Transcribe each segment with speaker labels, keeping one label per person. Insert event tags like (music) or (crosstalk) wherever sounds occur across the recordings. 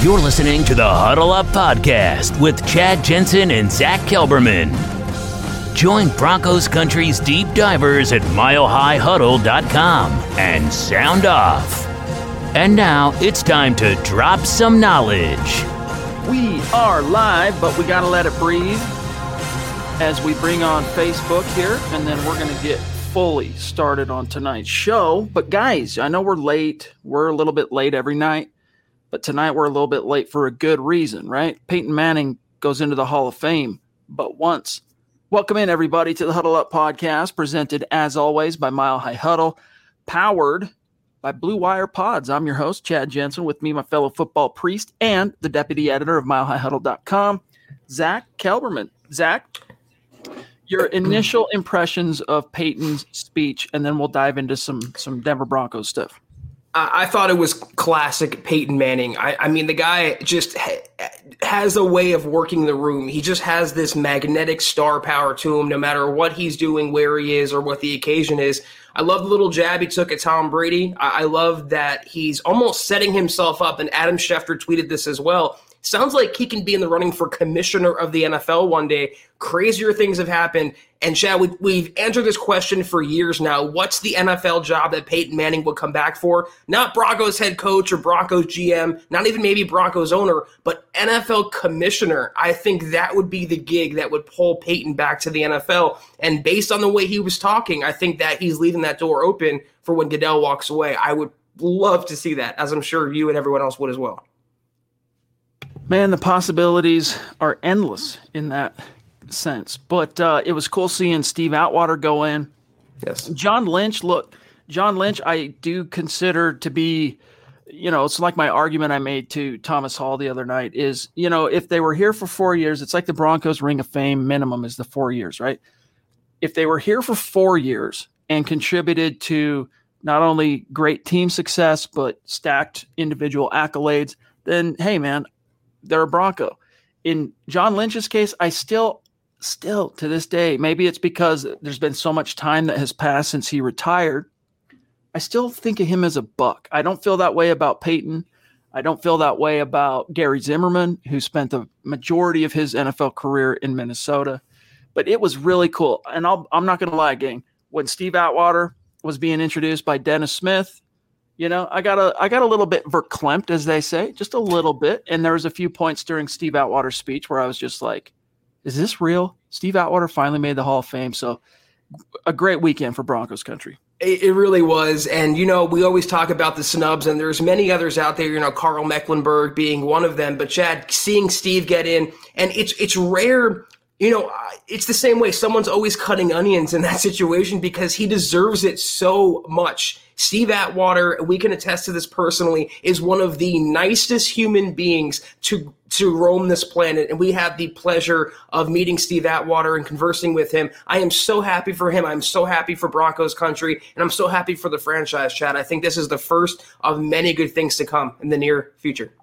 Speaker 1: You're listening to the Huddle Up Podcast with Chad Jensen and Zack Kelberman. Join Broncos Country's deep divers at milehighhuddle.com and sound off. And now it's time to drop some knowledge.
Speaker 2: We are live, but we got to let it breathe as we bring on Facebook here, and then we're going to get fully started on tonight's show. But guys, I know we're late. We're a little bit late every night. But tonight we're a little bit late for a good reason, right? Peyton Manning goes into the Hall of Fame, but once. Welcome in, everybody, to the Huddle Up podcast, presented as always by Mile High Huddle, powered by Blue Wire Pods. I'm your host, Chad Jensen, with me, my fellow football priest and the deputy editor of milehighhuddle.com, Zack Kelberman. Zach, your initial impressions of Peyton's speech, and then we'll dive into some some Denver Broncos stuff.
Speaker 3: I, thought it was classic Peyton Manning. I, I mean, the guy just ha- has a way of working the room. He just has this magnetic star power to him, no matter what he's doing, where he is, or what the occasion is. I love the little jab he took at Tom Brady. I, I love that he's almost setting himself up, and Adam Schefter tweeted this as well Sounds like he can be in the running for commissioner of the NFL one day. Crazier things have happened. And Chad, we, we've answered this question for years now. What's the NFL job that Peyton Manning would come back for? Not Broncos head coach or Broncos GM, not even maybe Broncos owner, but NFL commissioner. I think that would be the gig that would pull Peyton back to the NFL. And based on the way he was talking, I think that he's leaving that door open for when Goodell walks away. I would love to see that, as I'm sure you and everyone else would as well.
Speaker 2: Man, the possibilities are endless in that sense. But uh, it was cool seeing Steve Atwater go in.
Speaker 3: Yes.
Speaker 2: John Lynch, look, John Lynch, I do consider to be, you know, it's like my argument I made to Thomas Hall the other night is, you know, if they were here for four years, it's like the Broncos Ring of Fame minimum is the four years, right? If they were here for four years and contributed to not only great team success, but stacked individual accolades, then hey, man, they're a Bronco. In John Lynch's case, I still, still to this day, maybe it's because there's been so much time that has passed since he retired. I still think of him as a Buc. I don't feel that way about Peyton. I don't feel that way about Gary Zimmerman, who spent the majority of his NFL career in Minnesota. But it was really cool. And i am not going to lie, gang. When Steve Atwater was being introduced by Dennis Smith, you know, I got a I got a little bit verklempt, as they say, just a little bit. And there was a few points during Steve Atwater's speech where I was just like, "Is this real?" Steve Atwater finally made the Hall of Fame, so a great weekend for Broncos country.
Speaker 3: It really was, and you know, we always talk about the snubs, and there's many others out there. You know, Karl Mecklenburg being one of them. But Chad, seeing Steve get in, and it's it's rare you know, it's the same way. Someone's always cutting onions in that (laughs) situation because he deserves it so much. Steve Atwater, we can attest to this personally, is one of the nicest human beings to to roam this planet, and we have the pleasure of meeting Steve Atwater and conversing with him. I am so happy for him. I'm so happy for Broncos country, and I'm so happy for the franchise, Chad. I think this is the first of many good things to come in the near future.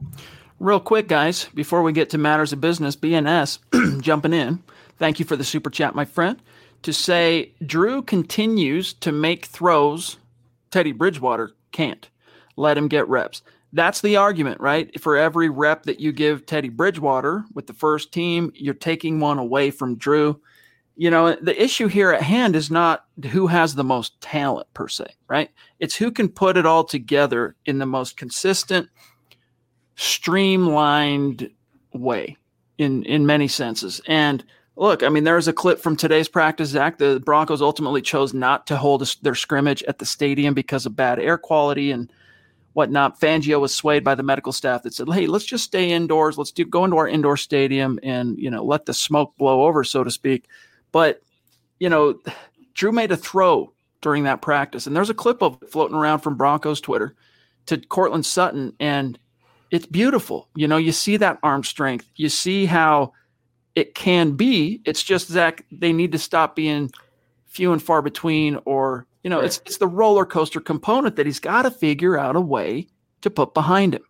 Speaker 2: Real quick, guys, before we get to matters of business, BNS (clears throat) jumping in. Thank you for the super chat, my friend. To say Drew continues to make throws Teddy Bridgewater can't. Let him get reps. That's the argument, right? For every rep that you give Teddy Bridgewater with the first team, you're taking one away from Drew. You know, the issue here at hand is not who has the most talent per se, right? It's who can put it all together in the most consistent, streamlined way in in many senses. And Look, I mean, there's a clip from today's practice, Zach. The Broncos ultimately chose not to hold their scrimmage at the stadium because of bad air quality and whatnot. Fangio was swayed by the medical staff that said, "Hey, let's just stay indoors. Let's do go into our indoor stadium and you know let the smoke blow over, so to speak." But you know, Drew made a throw during that practice, and there's a clip of it floating around from Broncos Twitter to Courtland Sutton, and it's beautiful. You know, you see that arm strength. You see how it can be. It's just Zach, they need to stop being few and far between, or you know, right. it's it's the roller coaster component that he's got to figure out a way to put behind him.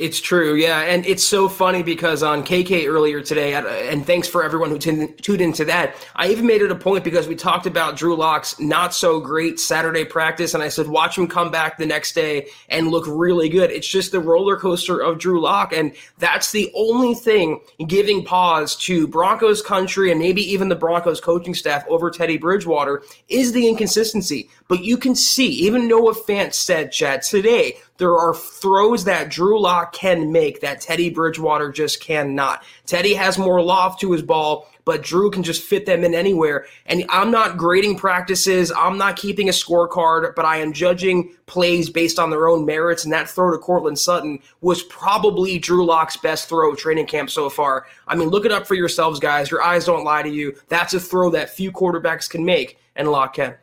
Speaker 3: It's true, yeah, and it's so funny because on KK earlier today, uh, and thanks for everyone who tuned into that. I even made it a point because we talked about Drew Lock's not so great Saturday practice, and I said watch him come back the next day and look really good. It's just the roller coaster of Drew Lock, and that's the only thing giving pause to Broncos country and maybe even the Broncos coaching staff over Teddy Bridgewater is the inconsistency. But you can see, even Noah Fant said, Chad, today there are throws that Drew Lock can make that Teddy Bridgewater just cannot. Teddy has more loft to his ball, but Drew can just fit them in anywhere. And I'm not grading practices, I'm not keeping a scorecard, but I am judging plays based on their own merits. And that throw to Courtland Sutton was probably Drew Lock's best throw of training camp so far. I mean, look it up for yourselves, guys. Your eyes don't lie to you. That's a throw that few quarterbacks can make, and Lock can.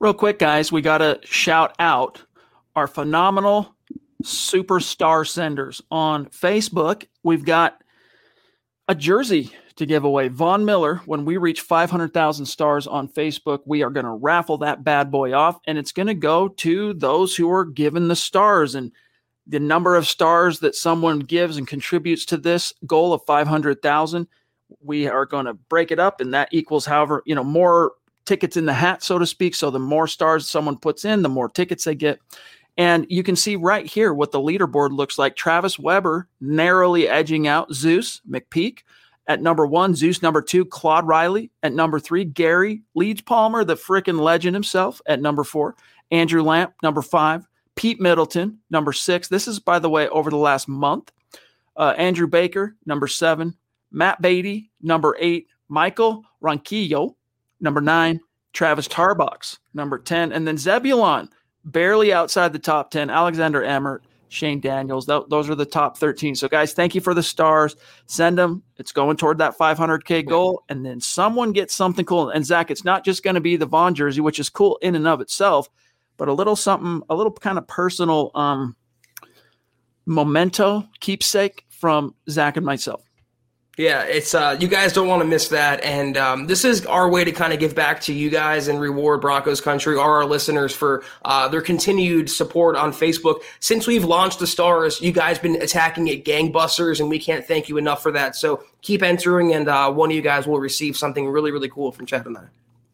Speaker 2: Real quick, guys, we got to shout out our phenomenal superstar senders on Facebook. We've got a jersey to give away. Von Miller, when we reach 500,000 stars on Facebook, we are going to raffle that bad boy off, and it's going to go to those who are given the stars. And the number of stars that someone gives and contributes to this goal of 500,000, we are going to break it up, and that equals however, you know, more tickets in the hat, so to speak. So the more stars someone puts in, the more tickets they get. And you can see right here what the leaderboard looks like. Travis Weber narrowly edging out Zeus McPeak. At number one, Zeus. Number two, Claude Riley. At number three, Gary Leeds Palmer, the freaking legend himself. At number four, Andrew Lamp, number five, Pete Middleton, number six. This is, by the way, over the last month. Uh, Andrew Baker, number seven, Matt Beatty, number eight, Michael Ronquillo, number nine, Travis Tarbox, number 10, and then Zebulon barely outside the top 10. Alexander Emmert, Shane Daniels. Th- those are the top 13. So, guys, thank you for the stars. Send them. It's going toward that 500K goal. And then someone gets something cool. And, Zach, it's not just going to be the Von jersey, which is cool in and of itself, but a little something, a little kind of personal um, memento, keepsake from Zach and myself.
Speaker 3: Yeah, it's uh, you guys don't want to miss that, and um, this is our way to kind of give back to you guys and reward Broncos Country or our listeners for uh, their continued support on Facebook. Since we've launched the stars, you guys been attacking it gangbusters, and we can't thank you enough for that. So keep entering, and uh, one of you guys will receive something really, really cool from Chad and I.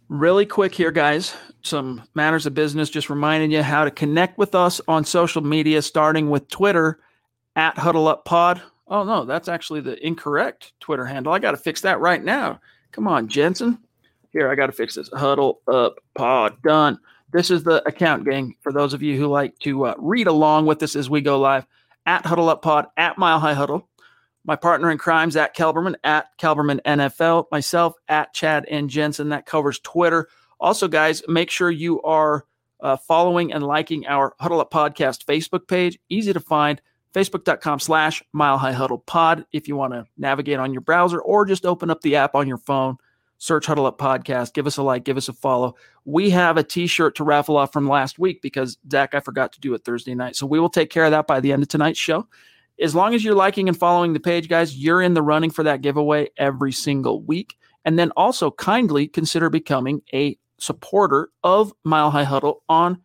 Speaker 2: Really quick here, guys. Some matters of business. Just reminding you how to connect with us on social media, starting with Twitter at Huddle Up Pod Oh no, that's actually the incorrect Twitter handle. I got to fix that right now. Come on, Jensen. Here, I got to fix this. Huddle up pod done. This is the account gang for those of you who like to uh, read along with us as we go live at Huddle Up Pod at Mile High Huddle. My partner in crimes at Kelberman at Kelberman NFL. Myself at Chad and Jensen. That covers Twitter. Also, guys, make sure you are uh, following and liking our Huddle Up Podcast Facebook page. Easy to find facebook.com slash mile high huddle pod if you want to navigate on your browser or just open up the app on your phone. Search huddle up podcast. Give us a like give us a follow. We have a t-shirt to raffle off from last week because zach i forgot to do it thursday night. So we will take care of that by the end of tonight's show. As long as you're liking and following the page guys you're in the running for that giveaway every single week. And then also kindly consider becoming a supporter of mile high huddle on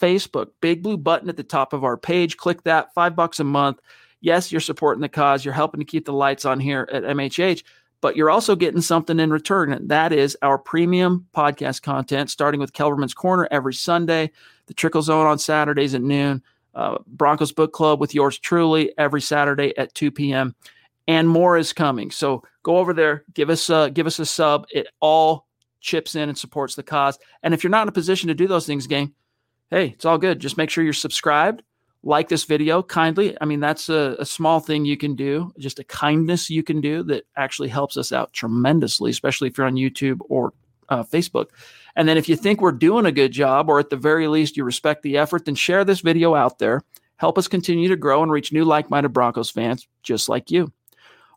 Speaker 2: Facebook. Big blue button at the top of our page. Click that, five bucks a month. Yes, you're supporting the cause. You're helping to keep the lights on here at MHH, but you're also getting something in return. And that is our premium podcast content, starting with Kelberman's Corner every Sunday, the Trickle Zone on Saturdays at noon, uh, Broncos Book Club with yours truly every Saturday at 2 p.m. And more is coming. So go over there, give us a, give us a sub. It all chips in and supports the cause. And if you're not in a position to do those things, gang, hey, it's all good. Just make sure you're subscribed, like this video kindly. I mean, that's a, a, small thing you can do, just a kindness you can do that actually helps us out tremendously, especially if you're on YouTube or uh, Facebook. And then if you think we're doing a good job, or at the very least you respect the effort, then share this video out there. Help us continue to grow and reach new like minded Broncos fans just like you.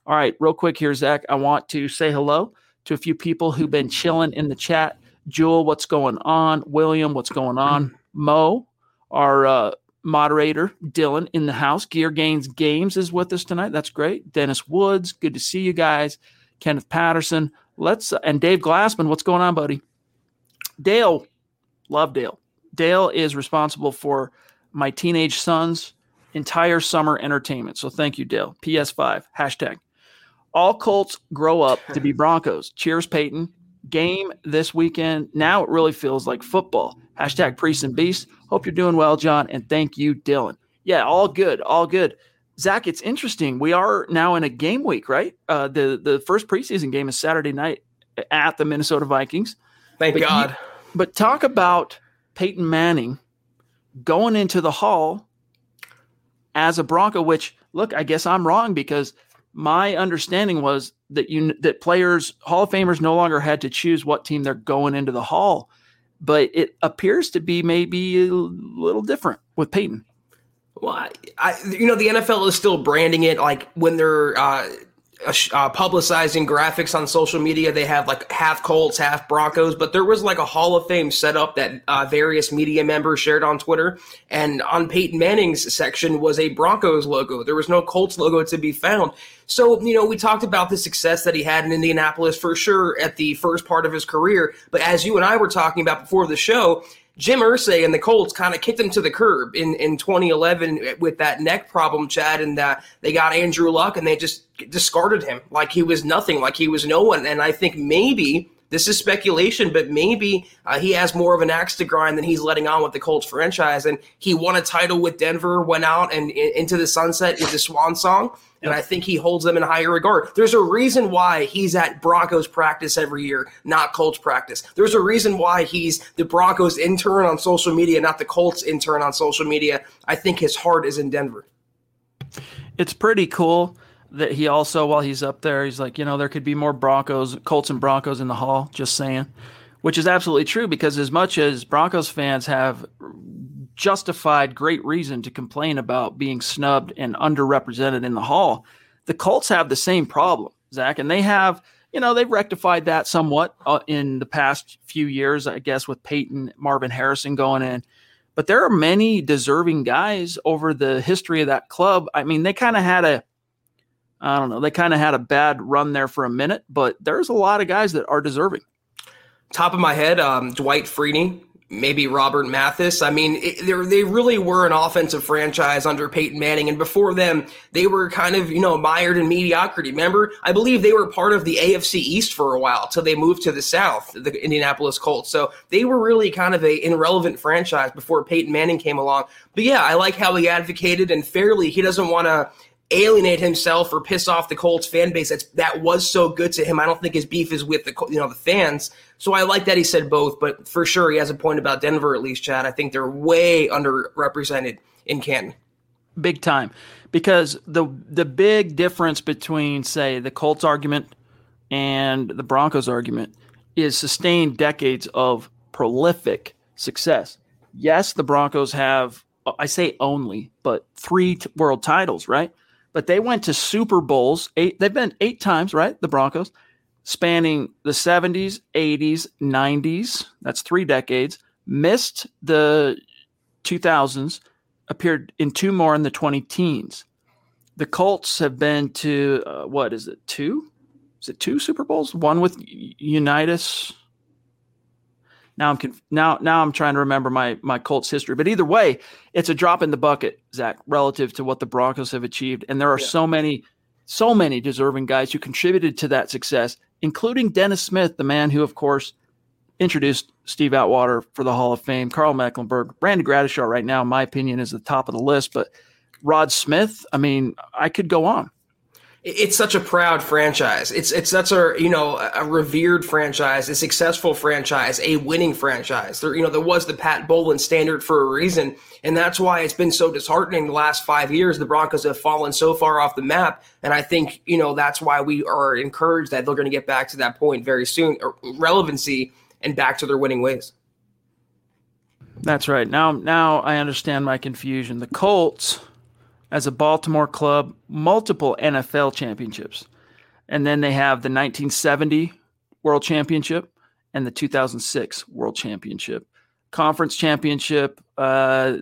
Speaker 2: All right, real quick here, Zach. I want to say hello to a few people who've been chilling in the chat. Jewel, what's going on? William, what's going on? Mo, our uh, moderator, Dylan in the house. Gear Gains Games is with us tonight. That's great. Dennis Woods, good to see you guys. Kenneth Patterson, let's uh, and Dave Glassman. What's going on, buddy? Dale, love Dale. Dale is responsible for my teenage son's entire summer entertainment. So thank you, Dale. PS5 hashtag. All Colts grow up to be (laughs) Broncos. Cheers, Peyton. Game this weekend. Now it really feels like football. Hashtag Priest and Beast. Hope you're doing well, John. And thank you, Dylan. Yeah, all good. All good. Zach, it's interesting. We are now in a game week, right? Uh, the the first preseason game is Saturday night at the Minnesota Vikings.
Speaker 3: Thank
Speaker 2: but
Speaker 3: God.
Speaker 2: You, but talk about Peyton Manning going into the Hall as a Bronco. Which look, I guess I'm wrong because my understanding was that you that players Hall of Famers no longer had to choose what team they're going into the Hall, but it appears to be maybe a little different with Peyton.
Speaker 3: Well, I, I, you know, the NFL is still branding it like when they're uh, uh, publicizing graphics on social media. They have like half Colts, half Broncos, but there was like a Hall of Fame setup that uh, various media members shared on Twitter. And on Peyton Manning's section was a Broncos logo. There was no Colts logo to be found. So, you know, we talked about the success that he had in Indianapolis for sure at the first part of his career. But as you and I were talking about before the show, Jim Irsay and the Colts kind of kicked him to the curb in, in 2011 with that neck problem, Chad, and uh, they got Andrew Luck and they just discarded him like he was nothing, like he was no one. And I think maybe this is speculation, but maybe uh, he has more of an axe to grind than he's letting on with the Colts franchise. And he won a title with Denver, went out and into the sunset with the Swan Song. And I think he holds them in higher regard. There's a reason why he's at Broncos practice every year, not Colts practice. There's a reason why he's the Broncos intern on social media, not the Colts intern on social media. I think his heart is in Denver.
Speaker 2: It's pretty cool that he also, while he's up there, he's like, you know, there could be more Broncos, Colts and Broncos in the hall, just saying, which is absolutely true because as much as Broncos fans have justified great reason to complain about being snubbed and underrepresented in the hall, the Colts have the same problem, Zach, and they have, you know, they've rectified that somewhat uh, in the past few years, I guess, with Peyton, Marvin Harrison going in. But there are many deserving guys over the history of that club. I mean, they kind of had a I don't know. They kind of had a bad run there for a minute, but there's a lot of guys that are deserving.
Speaker 3: Top of my head, um, Dwight Freeney, maybe Robert Mathis. I mean, it, they really were an offensive franchise under Peyton Manning, and before them, they were kind of you know mired in mediocrity. Remember, I believe they were part of the AFC East for a while till they moved to the South, the Indianapolis Colts. So they were really kind of a irrelevant franchise before Peyton Manning came along. But yeah, I like how he advocated and fairly. He doesn't want to alienate himself or piss off the Colts fan base that's that was so good to him. I don't think his beef is with the you know the fans. So I like that he said both, but for sure he has a point about Denver at least, Chad. I think they're way underrepresented in Canton.
Speaker 2: Big time. Because the the big difference between say the Colts argument and the Broncos argument is sustained decades of prolific success. Yes, the Broncos have I say only, but three t- world titles, right? But they went to Super Bowls. Eight, they've been eight times, right? The Broncos, spanning the 70s, 80s, 90s. That's three decades. Missed the 2000s, appeared in two more in the 20 teens. The Colts have been to, uh, what is it, two? Is it two Super Bowls? One with Unitas. Now I'm conf- now now I'm trying to remember my my Colts history, but either way, it's a drop in the bucket, Zach, relative to what the Broncos have achieved. And there are yeah. so many, so many deserving guys who contributed to that success, including Dennis Smith, the man who, of course, introduced Steve Atwater for the Hall of Fame, Karl Mecklenburg, Randy Gradishar. Right now, in my opinion, is the top of the list, but Rod Smith. I mean, I could go on
Speaker 3: it's such a proud franchise. It's it's such a you know a revered franchise, a successful franchise, a winning franchise. There you know there was the Pat Bowlen standard for a reason, and that's why it's been so disheartening the last five years. The Broncos have fallen so far off the map, and I think you know that's why we are encouraged that they're going to get back to that point very soon, relevancy and back to their winning ways.
Speaker 2: That's right. Now now I understand my confusion. The Colts as a Baltimore club, multiple NFL championships. And then they have the 1970 World Championship and the 2006 World Championship. Conference Championship, uh,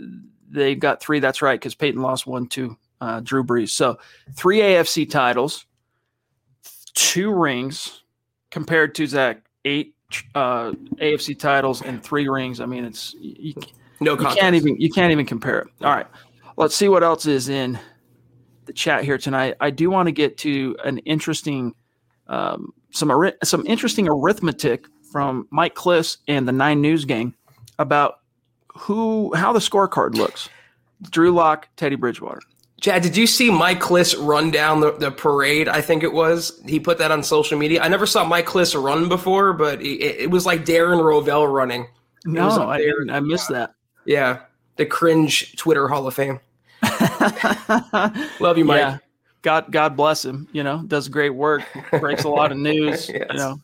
Speaker 2: they got three. That's right, because Peyton lost one to uh, Drew Brees. So three AFC titles, two rings, compared to Zach, eight uh, AFC titles and three rings. I mean, it's you,
Speaker 3: no
Speaker 2: you can't even you can't even compare it. All right. Let's see what else is in the chat here tonight. I do want to get to an interesting, um, some some interesting arithmetic from Mike Klis and the Nine News Gang about who how the scorecard looks. Drew Lock, Teddy Bridgewater.
Speaker 3: Chad, did you see Mike Klis run down the, the parade? I think it was. He put that on social media. I never saw Mike Klis run before, but it, it was like Darren Rovell running.
Speaker 2: No, I, I missed that.
Speaker 3: Yeah, the cringe Twitter Hall of Fame. (laughs) Love you, Mike. Yeah.
Speaker 2: God, God bless him. You know, does great work. Breaks a lot of news. (laughs) yes. You know,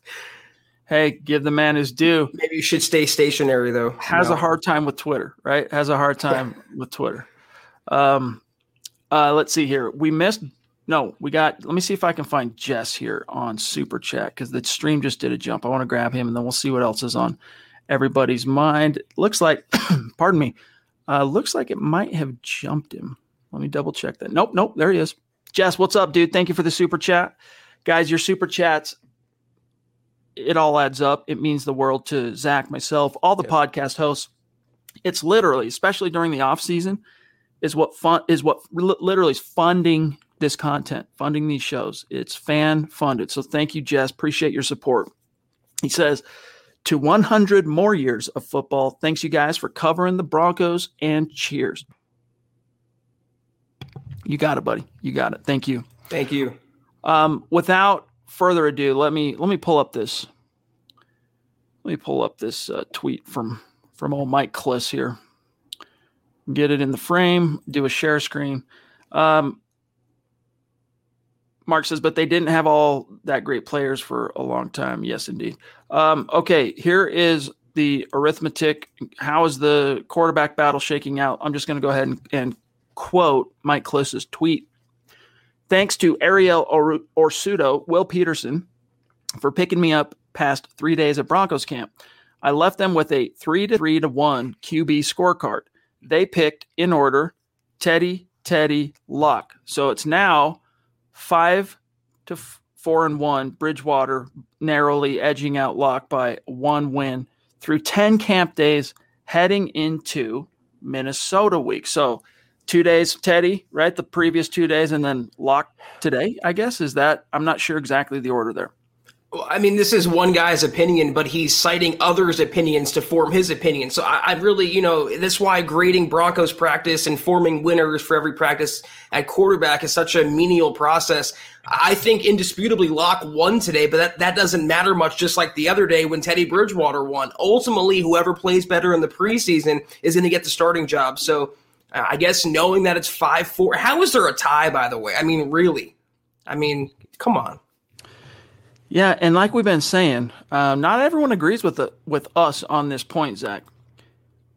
Speaker 2: hey, give the man his due.
Speaker 3: Maybe you should stay stationary though.
Speaker 2: Has a hard time with Twitter, right? Has a hard time with Twitter. Um, uh, let's see here. We missed. No, we got. Let me see if I can find Jess here on Super Chat because the stream just did a jump. I want to grab him and then we'll see what else is on everybody's mind. Looks like, (clears throat) pardon me, uh, looks like it might have jumped him. Let me double check that. Nope, nope, there he is. Jess, what's up, dude? Thank you for the super chat. Guys, your super chats, it all adds up. It means the world to Zach, myself, all the podcast hosts. It's literally, especially during the off season, is what fun is what literally is funding this content, funding these shows. It's fan funded. So thank you, Jess. Appreciate your support. He says, to 100 more years of football. Thanks, you guys, for covering the Broncos and cheers. You got it, buddy. You got it. Thank you.
Speaker 3: Thank you.
Speaker 2: Um, without further ado, let me let me pull up this. Let me pull up this uh, tweet from from old Mike Klis here. Get it in the frame. Do a share screen. Um, Mark says, but they didn't have all that great players for a long time. Yes, indeed. Um, okay, here is the arithmetic. How is the quarterback battle shaking out? I'm just going to go ahead and, and, quote Mike Klis's tweet. Thanks to Ariel or- Orsuto, Will Peterson, for picking me up past three days at Broncos camp. I left them with a three to three to one QB scorecard. They picked in order Teddy, Teddy, Lock. So it's now five to f- four and one. Bridgewater narrowly edging out Lock by one win through 10 camp days heading into Minnesota week. So two days, Teddy, right? The previous two days, and then Lock today, I guess. Is that I'm not sure exactly the order there.
Speaker 3: I mean, this is one guy's opinion, but he's citing others' opinions to form his opinion. So I, I, really, you know, that's why grading Broncos practice and forming winners for every practice at quarterback is such a menial process. I think indisputably Lock won today, but that, that doesn't matter much, just like the other day when Teddy Bridgewater won. Ultimately, whoever plays better in the preseason is going to get the starting job. So I guess knowing that it's 5 4, how is there a tie, by the way? I mean, really? I mean, come on.
Speaker 2: Yeah, and like we've been saying, uh, not everyone agrees with the, with us on this point, Zach.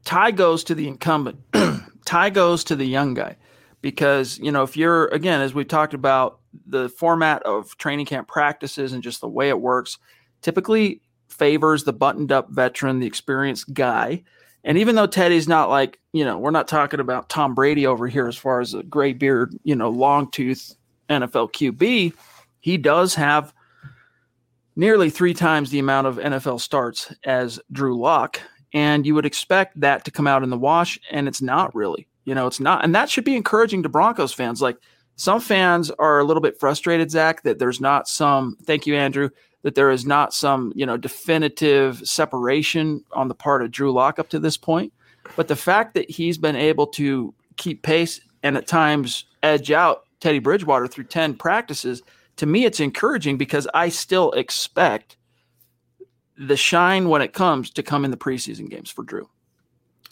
Speaker 2: Tie goes to the incumbent. (clears throat) tie goes to the young guy, because you know if you're again as we've talked about the format of training camp practices and just the way it works, typically favors the buttoned up veteran, the experienced guy. And even though Teddy's not like, you know, we're not talking about Tom Brady over here as far as a gray beard, you know, long tooth NFL QB, he does have nearly three times the amount of NFL starts as Drew Lock. And you would expect that to come out in the wash, and it's not really. You know, it's not. And that should be encouraging to Broncos fans. Like some fans are a little bit frustrated, Zach, that there's not some, thank you, Andrew, that there is not some, you know, definitive separation on the part of Drew Lock up to this point. But the fact that he's been able to keep pace and at times edge out Teddy Bridgewater through 10 practices – to me, it's encouraging because I still expect the shine when it comes to come in the preseason games for Drew.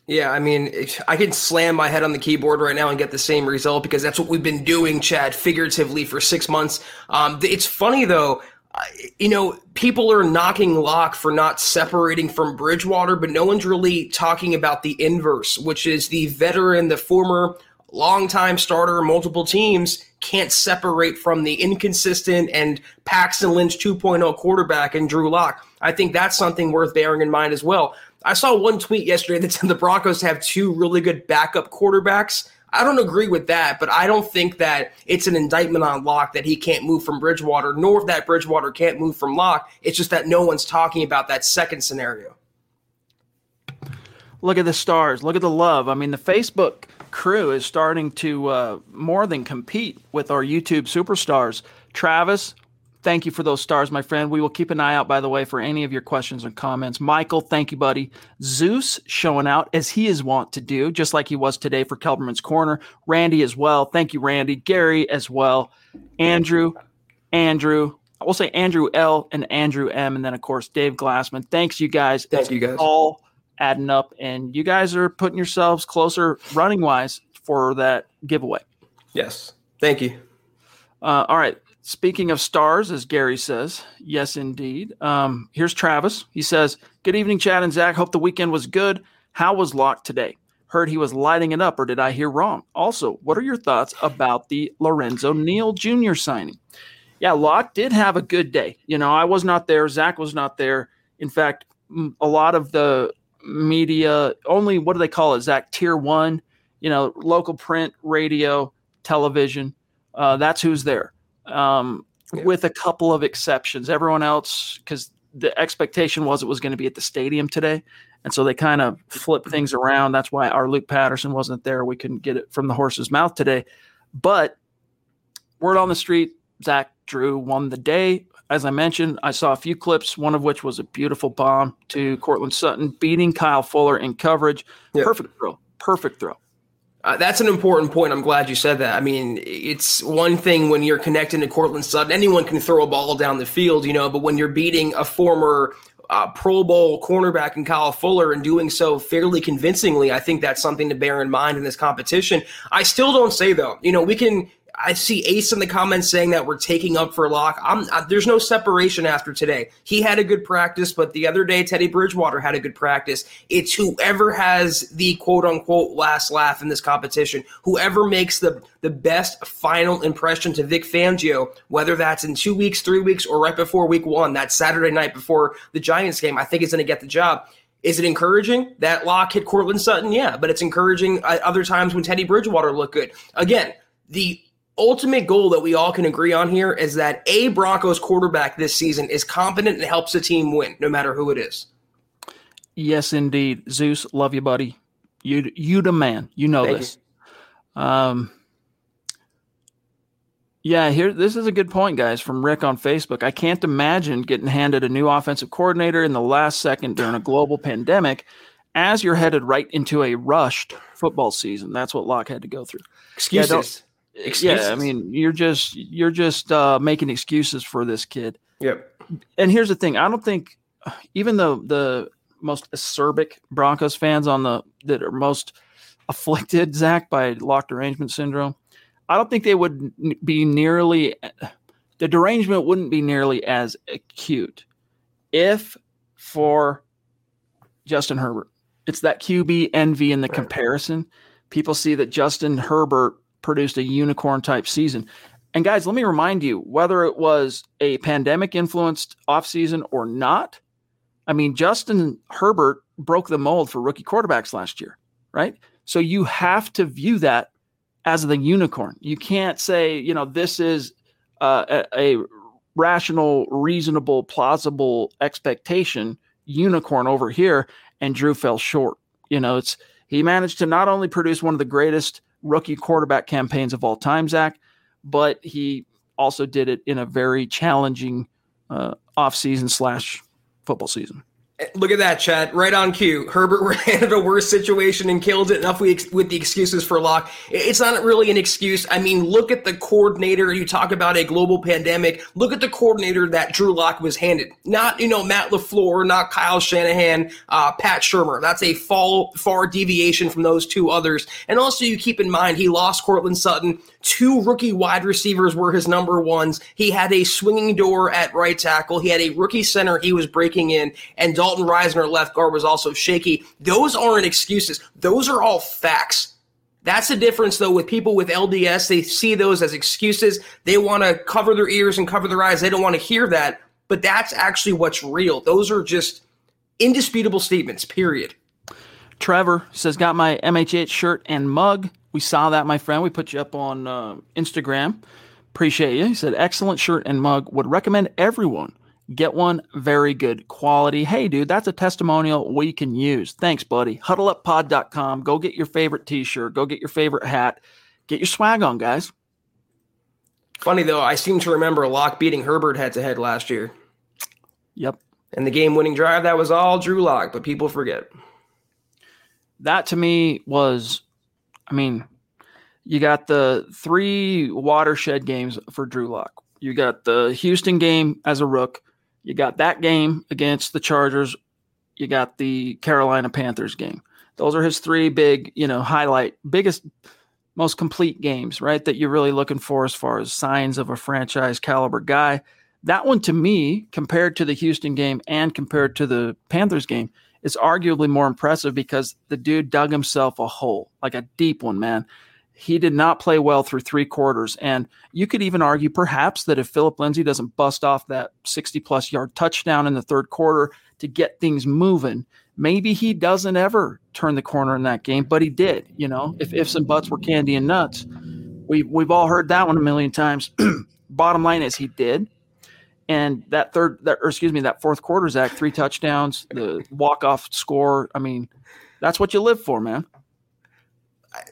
Speaker 3: Yeah, I mean, I can slam my head on the keyboard right now and get the same result because that's what we've been doing, Chad, figuratively for six months. Um, it's funny though, you know, people are knocking Lock for not separating from Bridgewater, but no one's really talking about the inverse, which is the veteran, the former longtime starter, multiple teams can't separate from the inconsistent and Paxton Lynch 2.0 quarterback and Drew Lock. I think that's something worth bearing in mind as well. I saw one tweet yesterday that said the Broncos have two really good backup quarterbacks. I don't agree with that, but I don't think that it's an indictment on Lock that he can't move from Bridgewater, nor that Bridgewater can't move from Lock. It's just that no one's talking about that second scenario.
Speaker 2: Look at the stars. Look at the love. I mean, the Facebook crew is starting to uh, more than compete with our YouTube superstars. Travis, thank you for those stars, my friend. We will keep an eye out, by the way, for any of your questions and comments. Michael, thank you, buddy. Zeus showing out as he is wont to do, just like he was today for Kelberman's Corner. Randy as well. Thank you, Randy. Gary as well. Andrew, Andrew. I will say Andrew L and Andrew M, and then of course Dave Glassman. Thanks, you guys.
Speaker 3: Thank you, guys.
Speaker 2: All adding up, and you guys are putting yourselves closer running wise for that giveaway.
Speaker 3: Yes. Thank you.
Speaker 2: Uh, all right. Speaking of stars, as Gary says, yes, indeed. Um, here's Travis. He says, Good evening, Chad and Zach. Hope the weekend was good. How was Lock today? Heard he was lighting it up, or did I hear wrong? Also, what are your thoughts about the Lorenzo Neal Jr. signing? Yeah, Lock did have a good day. You know, I was not there. Zach was not there. In fact, a lot of the media, only what do they call it, Zach? Tier one, you know, local print, radio, television. Uh, that's who's there um, yeah. with a couple of exceptions. Everyone else, because the expectation was it was going to be at the stadium today. And so they kind of flipped things around. That's why our Luke Patterson wasn't there. We couldn't get it from the horse's mouth today. But word on the street, Zach Drew won the day. As I mentioned, I saw a few clips, one of which was a beautiful bomb to Courtland Sutton, beating Kyle Fuller in coverage. Yep. Perfect throw. Perfect throw.
Speaker 3: Uh, that's an important point. I'm glad you said that. I mean, it's one thing when you're connecting to Courtland Sutton. Anyone can throw a ball down the field, you know, but when you're beating a former uh, Pro Bowl cornerback in Kyle Fuller and doing so fairly convincingly, I think that's something to bear in mind in this competition. I still don't say, though, you know, we can I see Ace in the comments saying that we're taking up for Lock. I'm, I, there's no separation after today. He had a good practice, but the other day Teddy Bridgewater had a good practice. It's whoever has the quote unquote last laugh in this competition, whoever makes the the best final impression to Vic Fangio, whether that's in two weeks, three weeks, or right before week one, that Saturday night before the Giants game, I think is going to get the job. Is it encouraging that Lock hit Courtland Sutton? Yeah, but it's encouraging uh, other times when Teddy Bridgewater looked good. Again, the ultimate goal that we all can agree on here is that a Broncos quarterback this season is competent and helps the team win, no matter who it is.
Speaker 2: Yes, indeed. Zeus, love you, buddy. You you the man. You know Thank this. You. Um yeah, here this is a good point, guys, from Rick on Facebook. I can't imagine getting handed a new offensive coordinator in the last second during a global pandemic as you're headed right into a rushed football season. That's what Lock had to go through.
Speaker 3: Excuses.
Speaker 2: Yeah, Excuses. Yeah, I mean, you're just you're just uh, making excuses for this kid.
Speaker 3: Yep.
Speaker 2: And here's the thing: I don't think, even though the most acerbic Broncos fans on the that are most afflicted, Zach, by locked derangement syndrome, I don't think they would be nearly the derangement wouldn't be nearly as acute if for Justin Herbert. It's that QB envy in the comparison. People see that Justin Herbert produced a unicorn type season. And guys, let me remind you whether it was a pandemic influenced offseason or not, I mean, Justin Herbert broke the mold for rookie quarterbacks last year, right? So you have to view that as the unicorn. You can't say, you know, this is uh, a, a rational, reasonable, plausible expectation unicorn over here, and Drew fell short. You know, it's he managed to not only produce one of the greatest rookie quarterback campaigns of all time, Zach, but he also did it in a very challenging uh, offseason slash football season.
Speaker 3: Look at that, Chad. Right on cue. Herbert (laughs) handled a worse situation and killed it. Enough with the excuses for Lock. It's not really an excuse. I mean, look at the coordinator. You talk about a global pandemic. Look at the coordinator that Drew Lock was handed. Not, you know, Matt LaFleur, not Kyle Shanahan, uh, Pat Shurmur. That's a far, far deviation from those two others. And also, you keep in mind, he lost Courtland Sutton Two rookie wide receivers were his number ones. He had a swinging door at right tackle. He had a rookie center he was breaking in, and Dalton Risner left guard was also shaky. Those aren't excuses. Those are all facts. That's the difference, though, with people with LDS. They see those as excuses. They want to cover their ears and cover their eyes. They don't want to hear that. But that's actually what's real. Those are just indisputable statements, period.
Speaker 2: Trevor says, Got my MHH shirt and mug. We saw that, my friend. We put you up on uh, Instagram. Appreciate you. He said, excellent shirt and mug. Would recommend everyone Get one very good quality. Hey, dude, that's a testimonial we can use. Thanks, buddy. HuddleUpPod.com. Go get your favorite t shirt. Go get your favorite hat. Get your swag on, guys.
Speaker 3: Funny, though, I seem to remember Lock beating Herbert head to head last year.
Speaker 2: Yep.
Speaker 3: And the game winning drive, that was all Drew Lock, but people forget.
Speaker 2: That to me was, I mean, you got the three watershed games for Drew Lock. You got the Houston game as a rook. You got that game against the Chargers. You got the Carolina Panthers game. Those are his three big, you know, highlight, biggest, most complete games, right? That you're really looking for as far as signs of a franchise caliber guy. That one to me, compared to the Houston game and compared to the Panthers game, is arguably more impressive because the dude dug himself a hole, like a deep one, man. He did not play well through three quarters. And you could even argue perhaps that if Philip Lindsay doesn't bust off that 60 plus yard touchdown in the third quarter to get things moving, maybe he doesn't ever turn the corner in that game, but he did. You know, if ifs and buts were candy and nuts, we, we've all heard that one a million times. (clears throat) Bottom line is he did. And that third, that, or excuse me, that fourth quarter, Zach, three touchdowns, the walk off score. I mean, that's what you live for, man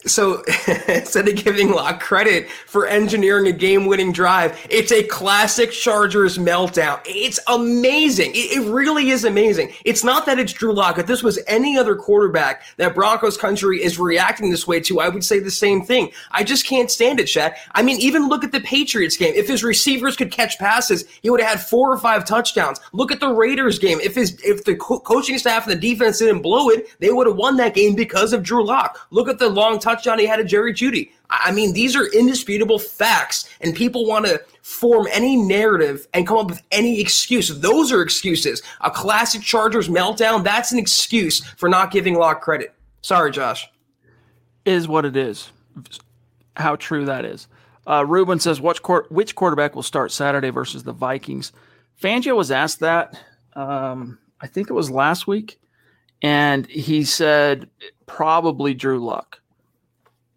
Speaker 3: so (laughs) instead of giving Lock credit for engineering a game-winning drive, it's a classic Chargers meltdown. It's amazing. It, it, really is amazing. It's not that it's Drew Lock. If this was any other quarterback that Broncos country is reacting this way to, I would say the same thing. I just can't stand it, Chad. I mean, even look at the Patriots game. If his receivers could catch passes, he would have had four or five touchdowns. Look at the Raiders game. If his if the co- coaching staff and the defense didn't blow it, they would have won that game because of Drew Lock. Look at the long long touchdown he had to Jerry Jeudy. I mean, these are indisputable facts, and people want to form any narrative and come up with any excuse. Those are excuses. A classic Chargers meltdown, that's an excuse for not giving Lock credit. Sorry, Josh.
Speaker 2: Is what it is. How true that is. Uh, Ruben says, which, which quarterback will start Saturday versus the Vikings? Fangio was asked that, um, I think it was last week, and he said probably Drew Lock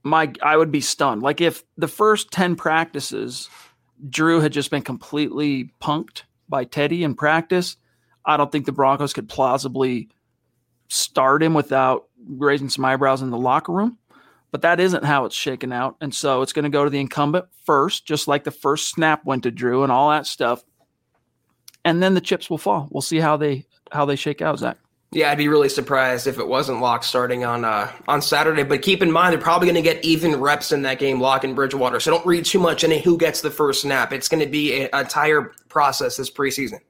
Speaker 2: my I would be stunned. Like if the first 10 practices Drew had just been completely punked by Teddy in practice, I don't think the Broncos could plausibly start him without raising some eyebrows in the locker room. But that isn't how it's shaken out. And so it's going to go to the incumbent first, just like the first snap went to Drew and all that stuff. And then the chips will fall. We'll see how they how they shake out, Zach.
Speaker 3: Yeah, I'd be really surprised if it wasn't Lock starting on uh, on Saturday. But keep in mind, they're probably going to get even reps in that game, Lock and Bridgewater. So don't read too much into who gets the first snap. It's going to be an entire process this preseason.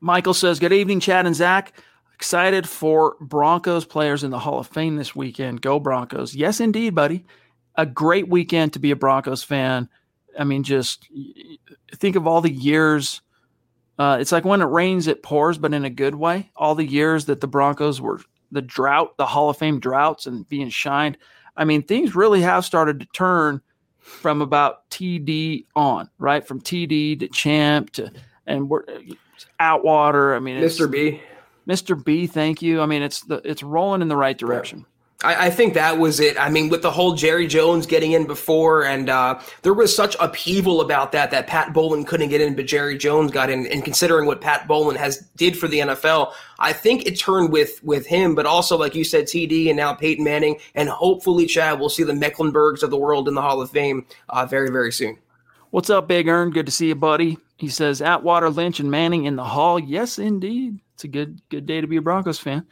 Speaker 2: Michael says, "Good evening, Chad and Zach. Excited for Broncos players in the Hall of Fame this weekend. Go Broncos! Yes, indeed, buddy. A great weekend to be a Broncos fan. I mean, just think of all the years." Uh, it's like when it rains, it pours, but in a good way. All the years that the Broncos were the drought, the Hall of Fame droughts, and being shined. I mean, things really have started to turn from about TD on, right? From TD to Champ to and we're Atwater. I mean,
Speaker 3: Mr. B,
Speaker 2: Mr. B. Thank you. I mean, it's the it's rolling in the right direction.
Speaker 3: I, I, think that was it. I mean, with the whole Jerry Jones getting in before, and uh, there was such upheaval about that that Pat Bowlen couldn't get in, but Jerry Jones got in. And considering what Pat Bowlen has did for the NFL, I think it turned with with him. But also, like you said, TD and now Peyton Manning, and hopefully, Chad, we'll see the Mecklenburgs of the world in the Hall of Fame uh, very very soon.
Speaker 2: What's up, Big Earn? Good to see you, buddy. He says Atwater, Lynch, and Manning in the Hall. Yes, indeed. It's a good good day to be a Broncos fan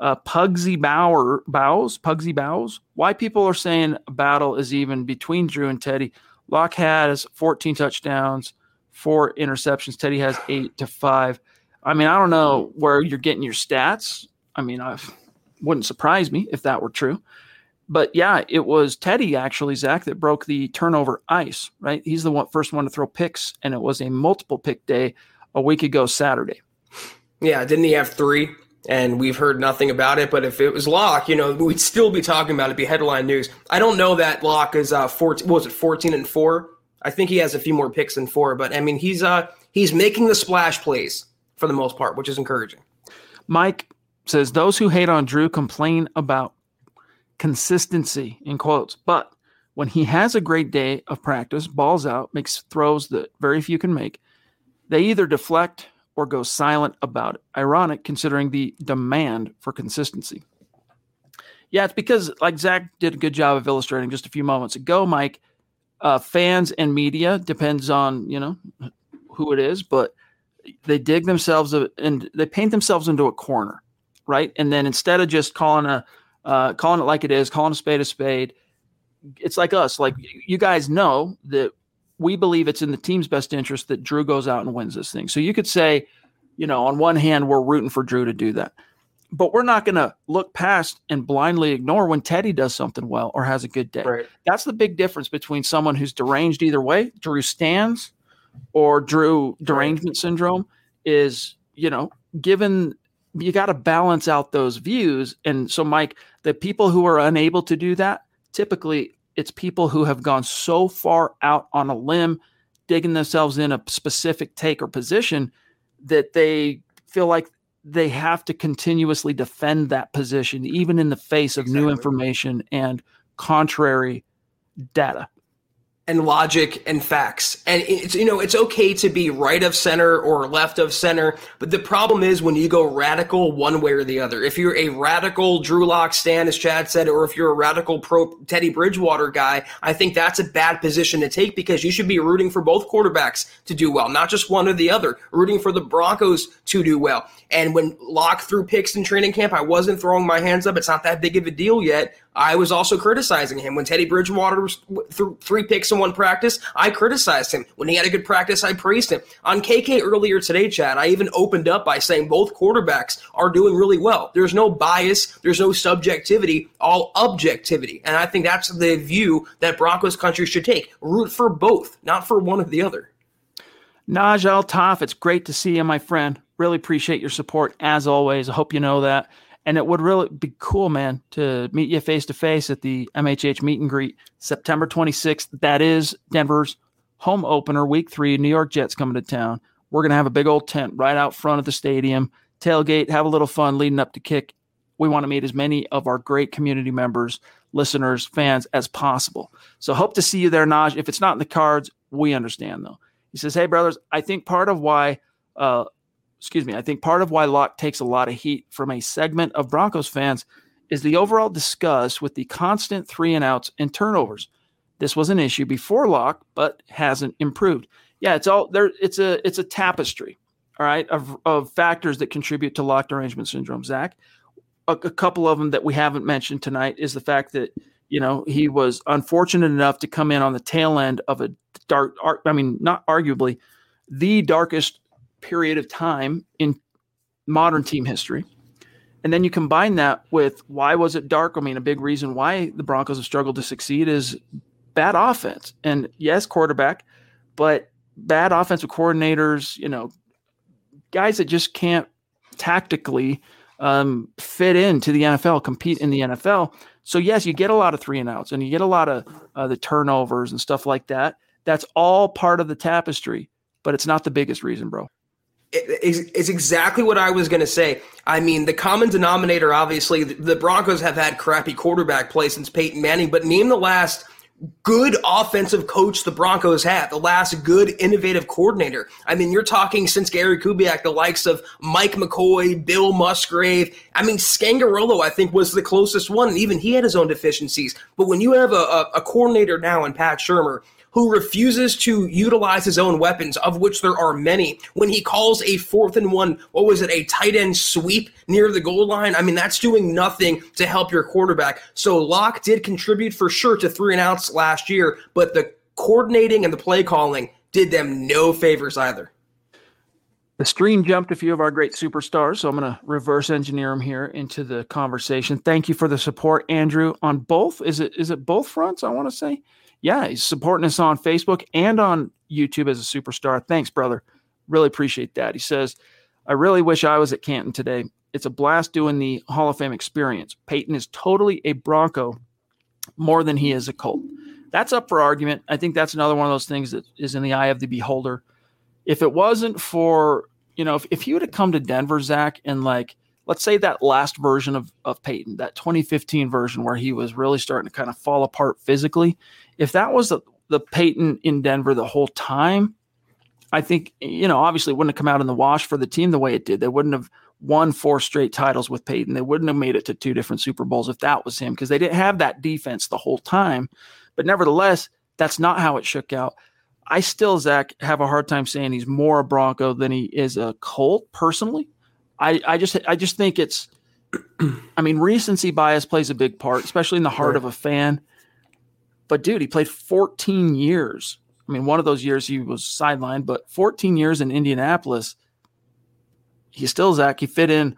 Speaker 2: uh, Pugsy Bauer, Bows, Pugsy Bows. Why people are saying a battle is even between Drew and Teddy. Lock has 14 touchdowns, four interceptions. Teddy has (sighs) eight to five. I mean, I don't know where you're getting your stats. I mean, I wouldn't surprise me if that were true. But yeah, it was Teddy actually, Zach, that broke the turnover ice, right? He's the one, first one to throw picks, and it was a multiple pick day a week ago Saturday.
Speaker 3: Yeah, didn't he have three? And we've heard nothing about it. But if it was Lock, you know, we'd still be talking about it. Be headline news. I don't know that Lock is uh 14. What was it fourteen and four? I think he has a few more picks than four, but I mean he's uh he's making the splash plays for the most part, which is encouraging.
Speaker 2: Mike says those who hate on Drew complain about consistency in quotes, but when he has a great day of practice, balls out, makes throws that very few can make, they either deflect or go silent about it. Ironic considering the demand for consistency. Yeah, it's because, like Zach did a good job of illustrating just a few moments ago, Mike. Uh, fans and media depends on you know who it is, but they dig themselves and they paint themselves into a corner, right? And then instead of just calling a uh, calling it like it is, calling a spade a spade, it's like us. Like you guys know that we believe it's in the team's best interest that Drew goes out and wins this thing. So you could say, you know, on one hand, we're rooting for Drew to do that but we're not going to look past and blindly ignore when Teddy does something well or has a good day.
Speaker 3: Right.
Speaker 2: That's the big difference between someone who's deranged either way, Drew Stans or Drew derangement syndrome is, you know, given you got to balance out those views. And so, Mike, the people who are unable to do that, typically it's people who have gone so far out on a limb, digging themselves in a specific take or position that they feel like they have to continuously defend that position, even in the face of exactly. new information and contrary data
Speaker 3: and logic and facts. And it's, you know, it's okay to be right of center or left of center, but the problem is when you go radical one way or the other. If you're a radical Drew Lock Stan, as Chad said, or if you're a radical pro Teddy Bridgewater guy, I think that's a bad position to take because you should be rooting for both quarterbacks to do well, not just one or the other, rooting for the Broncos to do well. And when Lock threw picks in training camp, I wasn't throwing my hands up. It's not that big of a deal yet. I was also criticizing him when Teddy Bridgewater threw three picks in one practice. I criticized him when he had a good practice. I praised him on KK earlier today, Chad. I even opened up by saying both quarterbacks are doing really well. There's no bias. There's no subjectivity. All objectivity, and I think that's the view that Broncos country should take. Root for both, not for one or the other.
Speaker 2: Naj Al Taf, it's great to see you, my friend. Really appreciate your support as always. I hope you know that. And it would really be cool, man, to meet you face to face at the MHH meet and greet September 26th. That is Denver's home opener, week three. New York Jets coming to town. We're going to have a big old tent right out front of the stadium, tailgate, have a little fun leading up to kick. We want to meet as many of our great community members, listeners, fans as possible. So hope to see you there, Naj. If it's not in the cards, we understand though. He says, Hey, brothers, I think part of why uh, excuse me, I think part of why Lock takes a lot of heat from a segment of Broncos fans is the overall disgust with the constant three and outs and turnovers. This was an issue before Lock, but hasn't improved. Yeah, it's all there. It's a it's a tapestry, all right, of of factors that contribute to lock derangement syndrome. Zach, a, a couple of them that we haven't mentioned tonight is the fact that you know he was unfortunate enough to come in on the tail end of a dark. I mean, not arguably the darkest period of time in modern team history. And then you combine that with why was it dark? I mean, a big reason why the Broncos have struggled to succeed is bad offense. And yes, quarterback, but bad offensive coordinators, you know, guys that just can't tactically um, fit into the NFL, compete in the NFL. So, yes, you get a lot of three and outs and you get a lot of uh, the turnovers and stuff like that. That's all part of the tapestry, but it's not the biggest reason, bro
Speaker 3: it's exactly what I was going to say. I mean, the common denominator, obviously, the Broncos have had crappy quarterback play since Peyton Manning, but name the last good offensive coach the Broncos had, the last good innovative coordinator. I mean, you're talking since Gary Kubiak, the likes of Mike McCoy, Bill Musgrave. I mean, Scangarello, I think, was the closest one, and even he had his own deficiencies. But when you have a, a, a coordinator now in Pat Shurmur who refuses to utilize his own weapons, of which there are many. When he calls a fourth and one, what was it, a tight end sweep near the goal line? I mean, that's doing nothing to help your quarterback. So Lock did contribute for sure to three and outs last year, but the coordinating and the play calling did them no favors either.
Speaker 2: The stream jumped a few of our great superstars, so I'm going to reverse engineer them here into the conversation. Thank you for the support, Andrew, on both. Is it is it both fronts? I want to say yeah, he's supporting us on Facebook and on YouTube as a superstar. Thanks, brother. Really appreciate that. He says, I really wish I was at Canton today. It's a blast doing the Hall of Fame experience. Peyton is totally a Bronco more than he is a Colt. That's up for argument. I think that's another one of those things that is in the eye of the beholder. If it wasn't for, you know, if, if he would have come to Denver, Zach, and like – let's say that last version of, of Peyton, that 2015 version where he was really starting to kind of fall apart physically, if that was the, the Peyton in Denver the whole time, I think, you know, obviously it wouldn't have come out in the wash for the team the way it did. They wouldn't have won four straight titles with Peyton. They wouldn't have made it to two different Super Bowls if that was him because they didn't have that defense the whole time. But nevertheless, that's not how it shook out. I still, Zach, have a hard time saying he's more a Bronco than he is a Colt personally. I, I just I just think it's (clears throat) I mean, recency bias plays a big part, especially in the heart right. of a fan. But dude, he played 14 years. I mean, one of those years he was sidelined, but 14 years in Indianapolis. He still, Zach, he fit in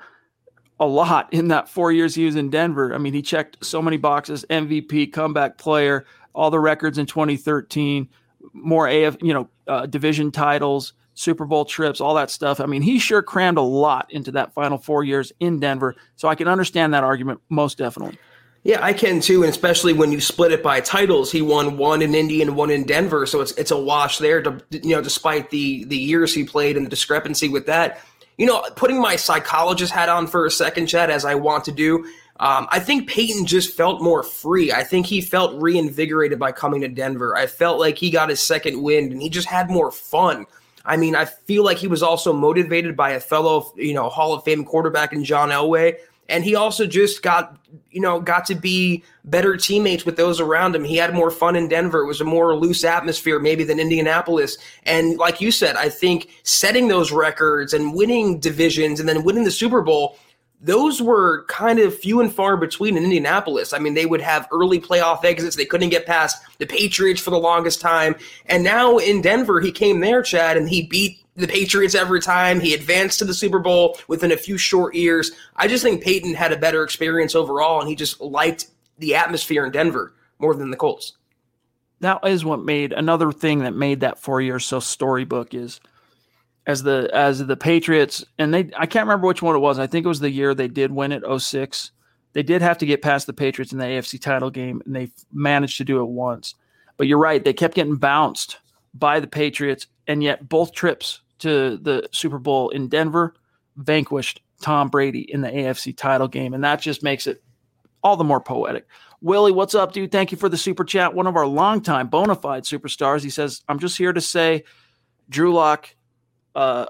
Speaker 2: a lot in that four years he was in Denver. I mean, he checked so many boxes MVP, comeback player, all the records in 2013, more AF, you know, uh, division titles, Super Bowl trips, all that stuff. I mean, he sure crammed a lot into that final four years in Denver. So I can understand that argument most definitely.
Speaker 3: Yeah, I can too, and especially when you split it by titles, he won one in Indy and one in Denver, so it's it's a wash there. To, you know, despite the the years he played and the discrepancy with that, you know, putting my psychologist hat on for a second, Chad, as I want to do. Um, I think Peyton just felt more free. I think he felt reinvigorated by coming to Denver. I felt like he got his second wind, and he just had more fun. I mean, I feel like he was also motivated by a fellow, you know, Hall of Fame quarterback in John Elway and he also just got you know got to be better teammates with those around him he had more fun in denver it was a more loose atmosphere maybe than indianapolis and like you said i think setting those records and winning divisions and then winning the super bowl those were kind of few and far between in Indianapolis. I mean, they would have early playoff exits. They couldn't get past the Patriots for the longest time. And now in Denver, he came there, Chad, and he beat the Patriots every time. He advanced to the Super Bowl within a few short years. I just think Peyton had a better experience overall, and he just liked the atmosphere in Denver more than the Colts.
Speaker 2: That is what made another thing that made that four years so storybook is as the as the Patriots and they I can't remember which one it was. I think it was the year they did win it 06. They did have to get past the Patriots in the AFC title game and they managed to do it once. But you're right, they kept getting bounced by the Patriots and yet both trips to the Super Bowl in Denver, vanquished Tom Brady in the AFC title game. And that just makes it all the more poetic. Willie, what's up, dude? Thank you for the super chat. One of our longtime bona fide superstars. He says, I'm just here to say, Drew Lock, uh,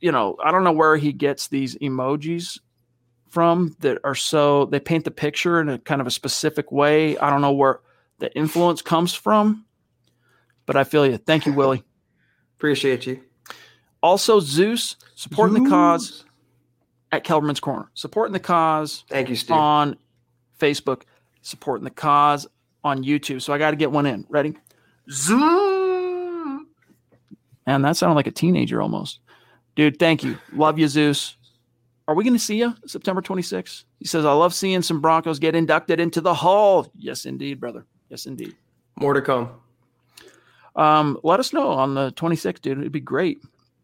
Speaker 2: you know, I don't know where he gets these emojis from that are so, they paint the picture in a kind of a specific way. I don't know where the influence comes from, but I feel you. Thank you, Willie.
Speaker 3: Appreciate you.
Speaker 2: Also, Zeus supporting Zeus. the cause at Kelberman's Corner, supporting the cause.
Speaker 3: Thank you, Steve.
Speaker 2: On Facebook, supporting the cause on YouTube. So I got to get one in. Ready? Zeus. Man, that sounded like a teenager almost. Dude, thank you. Love you, Zeus. Are we going to see you September 26th? He says, I love seeing some Broncos get inducted into the Hall. Yes, indeed, brother. Yes, indeed.
Speaker 3: More to come.
Speaker 2: Um, let us know on the 26th, dude. It'd be great.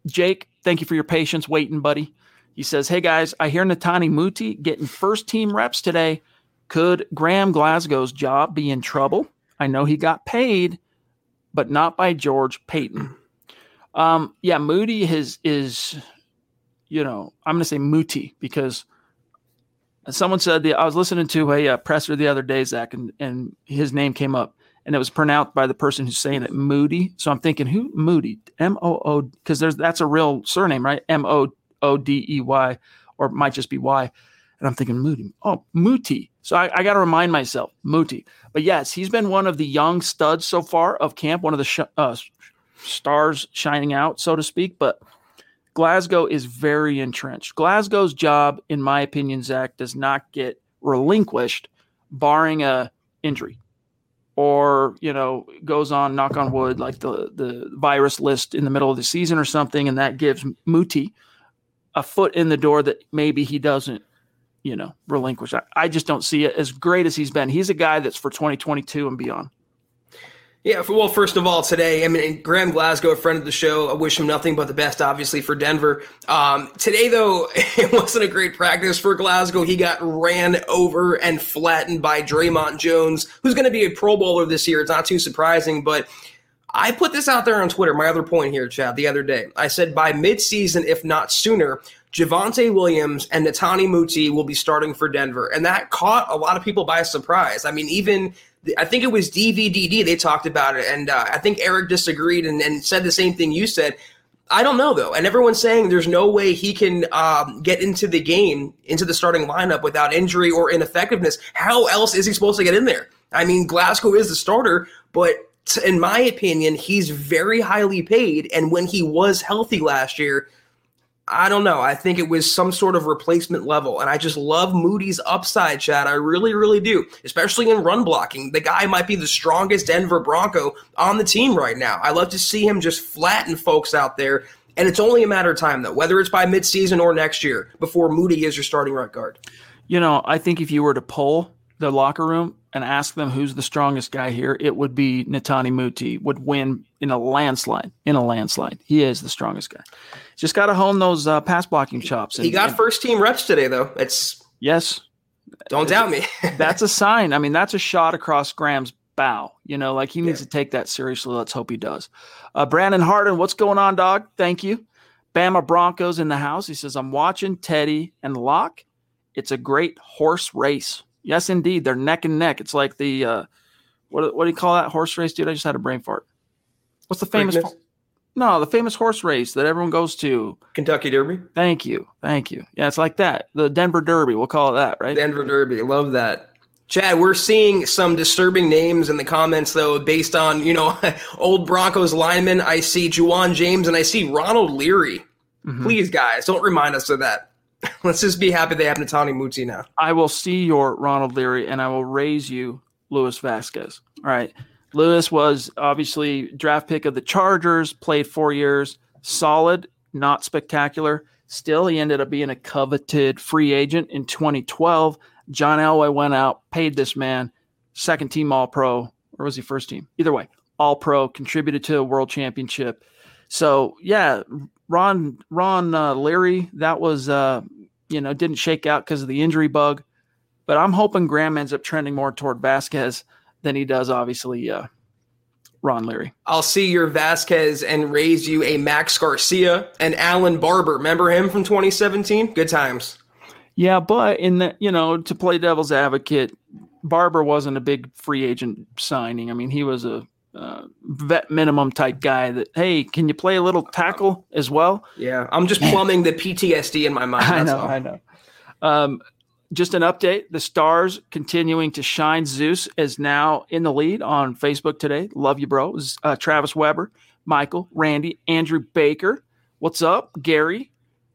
Speaker 2: Jake, thank you for your patience waiting, buddy. He says, Hey guys, I hear Netane Muti getting first team reps today. Could Graham Glasgow's job be in trouble? I know he got paid, but not by George Paton. Um, yeah, Moody is is, you know, I'm going to say Muti because someone said the I was listening to a uh, presser the other day, Zach, and and his name came up and it was pronounced by the person who's saying it Moody. So I'm thinking, who Moody? M O O, because there's that's a real surname, right? M O O D E Y, or it might just be Y. And I'm thinking Moody. Oh, Muti. So I, I got to remind myself, Muti. But yes, he's been one of the young studs so far of camp, one of the sh- uh, stars shining out, so to speak. But Glasgow is very entrenched. Glasgow's job, in my opinion, Zach, does not get relinquished, barring a injury or you know goes on knock on wood like the the virus list in the middle of the season or something and that gives muti a foot in the door that maybe he doesn't you know relinquish. I, I just don't see it as great as he's been. He's a guy that's for 2022 and beyond
Speaker 3: yeah, well, first of all, today, I mean, Graham Glasgow, a friend of the show, I wish him nothing but the best, obviously, for Denver. Um, today, though, (laughs) it wasn't a great practice for Glasgow. He got ran over and flattened by Dre'Mont Jones, who's going to be a Pro Bowler this year. It's not too surprising, but I put this out there on Twitter, my other point here, Chad, the other day. I said by midseason, if not sooner, Javonte Williams and Netane Muti will be starting for Denver. And that caught a lot of people by surprise. I mean, even I think it was DVDD. They talked about it, and uh, I think Eric disagreed and, and said the same thing you said. I don't know though, and everyone's saying there's no way he can um, get into the game, into the starting lineup without injury or ineffectiveness. How else is he supposed to get in there? I mean, Glasgow is the starter, but in my opinion, he's very highly paid, and when he was healthy last year, I don't know. I think it was some sort of replacement level. And I just love Moody's upside, Chad. I really, really do, especially in run blocking. The guy might be the strongest Denver Bronco on the team right now. I love to see him just flatten folks out there. And it's only a matter of time, though, whether it's by midseason or next year before Moody is your starting right guard.
Speaker 2: You know, I think if you were to poll the locker room and ask them who's the strongest guy here, it would be Netane Muti would win in a landslide. In a landslide, he is the strongest guy. Just got to hone those uh, pass blocking chops.
Speaker 3: And, he got and, first team reps today, though. It's
Speaker 2: yes.
Speaker 3: Don't doubt me. (laughs)
Speaker 2: that's a sign. I mean, that's a shot across Graham's bow. You know, like he needs yeah. to take that seriously. Let's hope he does. Uh, Brandon Harden, what's going on, dog? Thank you. Bama Broncos in the house. He says, I'm watching Teddy and Lock. It's a great horse race. Yes, indeed. They're neck and neck. It's like the uh, what what do you call that horse race, dude? I just had a brain fart. What's the famous? No, the famous horse race that everyone goes to.
Speaker 3: Kentucky Derby.
Speaker 2: Thank you, thank you. Yeah, it's like that. The Denver Derby. We'll call it that, right?
Speaker 3: Denver Derby. Love that. Chad, we're seeing some disturbing names in the comments, though, based on you know (laughs) old Broncos linemen. I see Ja'Wuan James and I see Ronald Leary. Mm-hmm. Please, guys, don't remind us of that. (laughs) Let's just be happy they have Netane Muti now.
Speaker 2: I will see your Ronald Leary and I will raise you Louis Vasquez. All right. Louis was obviously draft pick of the Chargers, played four years, solid, not spectacular. Still, he ended up being a coveted free agent in 2012. John Elway went out, paid this man, second team All Pro, or was he first team? Either way, All Pro, contributed to a world championship. So, yeah, Ron Ron uh, Leary, that was uh, you know didn't shake out because of the injury bug, but I'm hoping Graham ends up trending more toward Vasquez than he does obviously uh, Ron Leary.
Speaker 3: I'll see your Vasquez and raise you a Max Garcia and Allen Barbre. Remember him from 2017? Good times.
Speaker 2: Yeah, but in the you know to play devil's advocate, Barbre wasn't a big free agent signing. I mean, he was a uh, vet minimum type guy that hey can you play a little tackle as well?
Speaker 3: Yeah i'm just plumbing the ptsd in my mind (laughs)
Speaker 2: i know all. i know. Um, just an update the stars continuing to shine. Zeus is now in the lead on facebook today. Love you bro. Uh, travis weber michael randy andrew baker. What's up? Gary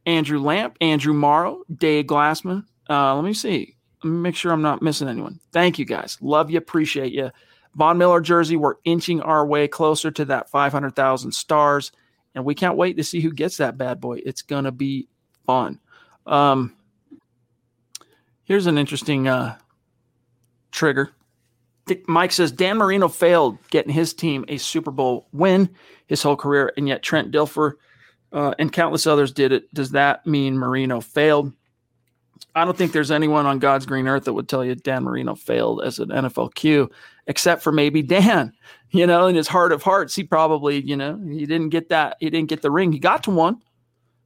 Speaker 2: andrew lamp andrew morrow dave glassman. Uh, let me see. Let me make sure i'm not missing anyone. Thank you guys. Love you appreciate you Von Miller jersey, we're inching our way closer to that 500,000 stars, and we can't wait to see who gets that bad boy. It's going to be fun. Um, here's an interesting uh, trigger. Mike says Dan Marino failed getting his team a Super Bowl win his whole career, and yet Trent Dilfer uh, and countless others did it. Does that mean Marino failed? I don't think there's anyone on God's green earth that would tell you Dan Marino failed as an NFL Q, except for maybe Dan. (laughs) You know, in his heart of hearts, he probably, you know, he didn't get that. He didn't get the ring. He got to one.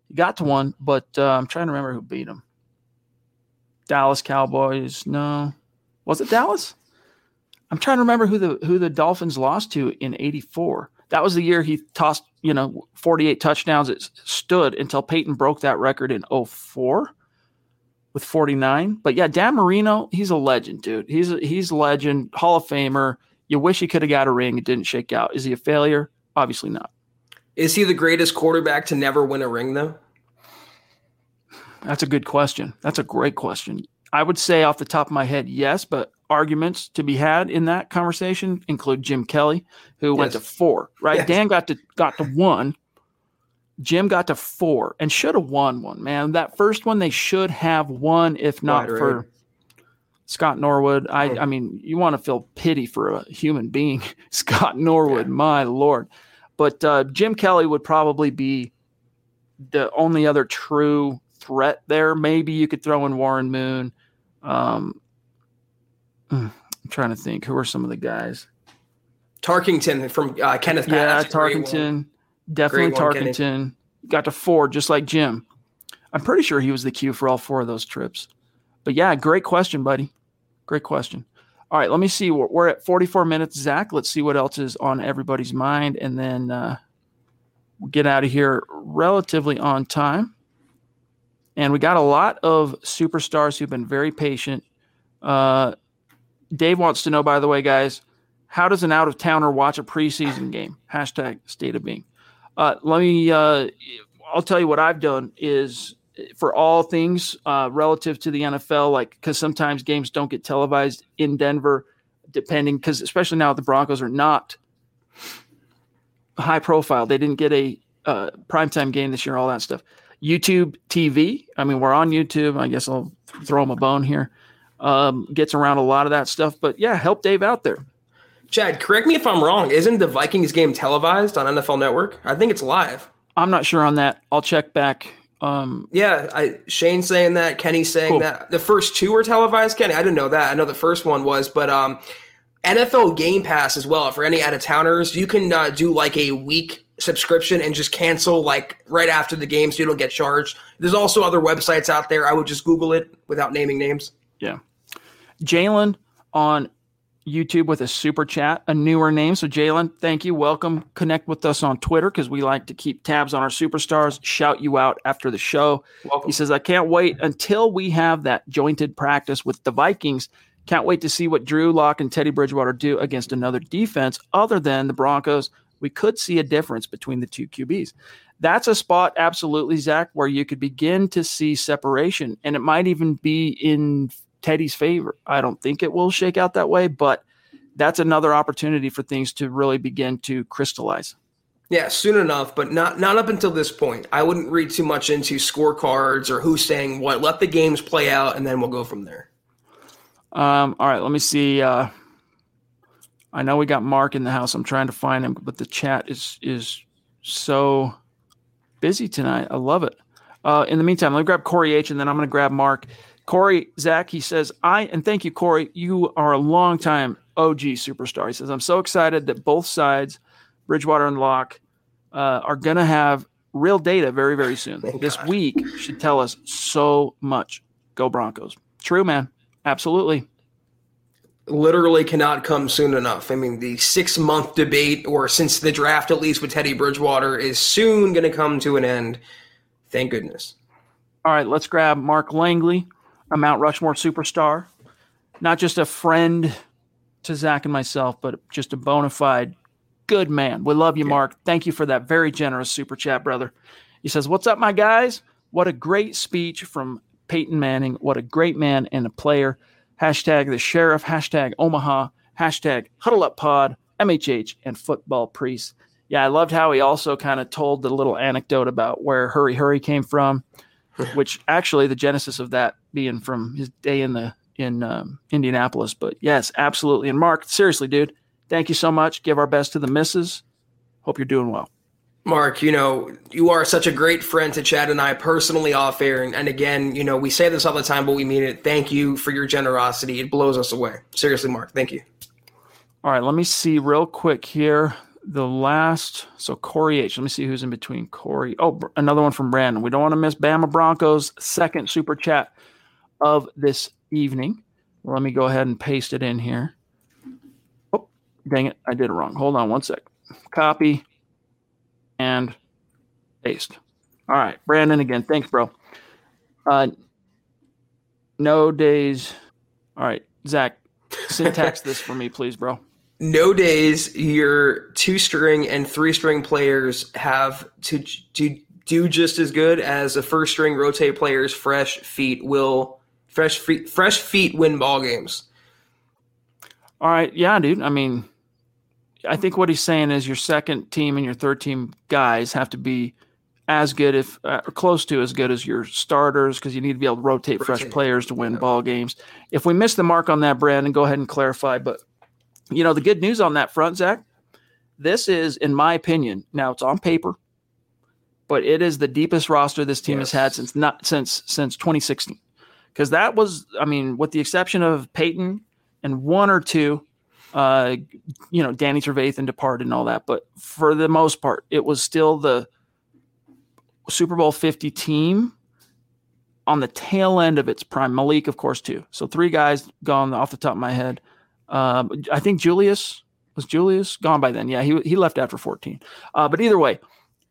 Speaker 2: He got to one, but uh, I'm trying to remember who beat him. Dallas Cowboys. No, was it Dallas? I'm trying to remember who the who the Dolphins lost to in '84. That was the year he tossed, you know, 48 touchdowns. It stood until Peyton broke that record in 04 with 49. But yeah, Dan Marino, he's a legend, dude. He's a, he's a legend, Hall of Famer. You wish he could have got a ring. It didn't shake out. Is he a failure? Obviously not.
Speaker 3: Is he the greatest quarterback to never win a ring, though?
Speaker 2: That's a good question. That's a great question. I would say off the top of my head, yes, but arguments to be had in that conversation include Jim Kelly, who yes. went to four, right? Yes. Dan got to got to one, Jim got to four and should have won one, man. That first one they should have won, if not right, for right. Scott Norwood. I, I mean, you want to feel pity for a human being, (laughs) Scott Norwood, yeah. my lord. But uh, Jim Kelly would probably be the only other true threat there. Maybe you could throw in Warren Moon. Um, (sighs) I'm trying to think who are some of the guys.
Speaker 3: Tarkenton from uh, Kenneth.
Speaker 2: Yeah, Tarkenton. Definitely Tarkenton. Got to four, just like Jim. I'm pretty sure he was the Q for all four of those trips. But yeah, great question, buddy. Great question. All right, let me see. We're, we're at 44 minutes, Zach. Let's see what else is on everybody's mind, and then uh, we'll get out of here relatively on time. And we got a lot of superstars who've been very patient. Uh, Dave wants to know, by the way, guys, how does an out of towner watch a preseason game? Hashtag state of being. Uh, let me. Uh, I'll tell you what I've done is for all things uh, relative to the NFL, like because sometimes games don't get televised in Denver, depending because especially now the Broncos are not high profile. They didn't get a uh, primetime game this year, all that stuff. YouTube TV. I mean, we're on YouTube. I guess I'll throw them a bone here. Um, gets around a lot of that stuff, but yeah, help Dave out there.
Speaker 3: Chad, correct me if I'm wrong. Isn't the Vikings game televised on NFL Network? I think it's live.
Speaker 2: I'm not sure on that. I'll check back. Um,
Speaker 3: yeah, I Shane saying that, Kenny saying cool. that. The first two were televised. Kenny, I didn't know that. I know the first one was, but um, NFL Game Pass as well. For any out of towners, you can uh, do like a week subscription and just cancel like right after the game, so you don't get charged. There's also other websites out there. I would just Google it without naming names.
Speaker 2: Yeah, Jalen on YouTube with a super chat, a newer name. So, Jalen, thank you. Welcome. Connect with us on Twitter because we like to keep tabs on our superstars, shout you out after the show. Welcome. He says, I can't wait until we have that jointed practice with the Vikings. Can't wait to see what Drew Lock and Teddy Bridgewater do against another defense other than the Broncos. We could see a difference between the two QBs. That's a spot, absolutely, Zach, where you could begin to see separation. And it might even be in Teddy's favor. I don't think it will shake out that way, but that's another opportunity for things to really begin to crystallize.
Speaker 3: Yeah, soon enough, but not not up until this point. I wouldn't read too much into scorecards or who's saying what. Let the games play out, and then we'll go from there.
Speaker 2: Um, all right, let me see. Uh, I know we got Mark in the house. I'm trying to find him, but the chat is is so busy tonight. I love it. Uh, in the meantime, let me grab Corey H, and then I'm going to grab Mark. Corey, Zach, he says, I, and thank you, Corey, you are a long time OG superstar. He says, I'm so excited that both sides, Bridgewater and Lock, uh, are going to have real data very, very soon. Thank this God. week should tell us so much. Go Broncos. True, man. Absolutely.
Speaker 3: Literally cannot come soon enough. I mean, the six month debate, or since the draft, at least with Teddy Bridgewater, is soon going to come to an end. Thank goodness.
Speaker 2: All right, let's grab Mark Langley a Mount Rushmore superstar, not just a friend to Zach and myself, but just a bona fide good man. We love you, yeah. Mark. Thank you for that very generous super chat, brother. He says, What's up, my guys? What a great speech from Peyton Manning. What a great man and a player. Hashtag the sheriff, hashtag Omaha, hashtag huddle up pod, MHH, and football priest. Yeah, I loved how he also kind of told the little anecdote about where Hurry Hurry came from. (laughs) which actually the genesis of that being from his day in the in um, Indianapolis. But yes, absolutely. And Mark, seriously, dude, thank you so much. Give our best to the misses. Hope you're doing well.
Speaker 3: Mark, you know, you are such a great friend to Chad and I personally off air. And, and, again, you know, we say this all the time, but we mean it. Thank you for your generosity. It blows us away. Seriously, Mark, thank you.
Speaker 2: All right, let me see real quick here the last, so Corey H. Let me see who's in between Corey. Oh, another one from Brandon. We don't want to miss Bama Broncos' second super chat of this evening. Let me go ahead and paste it in here. Oh, dang it. I did it wrong. Hold on one sec. Copy and paste. All right. Brandon again. Thanks, bro. Uh, no days. All right. Zach, syntax this for me, please, bro
Speaker 3: no days your two string and three string players have to do, do just as good as a first string rotate players fresh feet will fresh feet fresh feet win ball games
Speaker 2: all right yeah dude i mean i think what he's saying is your second team and your third team guys have to be as good if uh, or close to as good as your starters because you need to be able to rotate, rotate. fresh players to win yeah. ball games if we miss the mark on that brandon go ahead and clarify but you know, the good news on that front, Zach, this is, in my opinion, now it's on paper, but it is the deepest roster this team yes. has had since not since since 2016. Because that was, I mean, with the exception of Peyton and one or two, uh, you know, Danny Trevathan departed and all that, but for the most part, it was still the Super Bowl 50 team on the tail end of its prime. Malik, of course, too. So three guys gone off the top of my head. Um, I think Julius was Julius gone by then. Yeah, he he left after 14. Uh, but either way,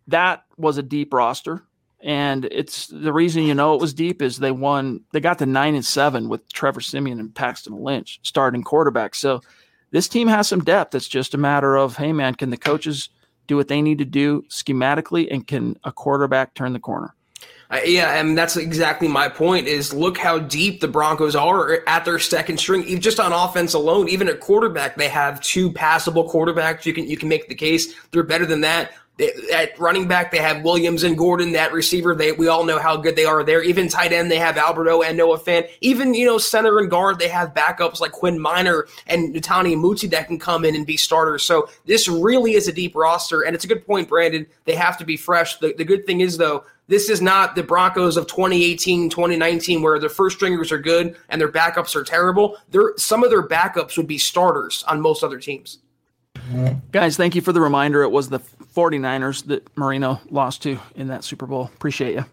Speaker 2: that was a deep roster. And it's the reason you know it was deep is they won, they got to nine and seven with Trevor Siemian and Paxton Lynch starting quarterback. So this team has some depth. It's just a matter of, hey, man, can the coaches do what they need to do schematically and can a quarterback turn the corner?
Speaker 3: Uh, yeah, and that's exactly my point. Is look how deep the Broncos are at their second string, just on offense alone. Even at quarterback, they have two passable quarterbacks. You can you can make the case they're better than that. At running back, they have Williams and Gordon. That receiver, they we all know how good they are there. Even tight end, they have Alberto and Noah Fant. Even you know center and guard, they have backups like Quinn Meinerz and Netane Muti that can come in and be starters. So this really is a deep roster, and it's a good point, Brandon. They have to be fresh. The, the good thing is though, this is not the Broncos of 2018, 2019, where their first stringers are good and their backups are terrible. Some of their backups would be starters on most other teams.
Speaker 2: Guys, thank you for the reminder. It was the 49ers that Marino lost to in that Super Bowl. Appreciate you.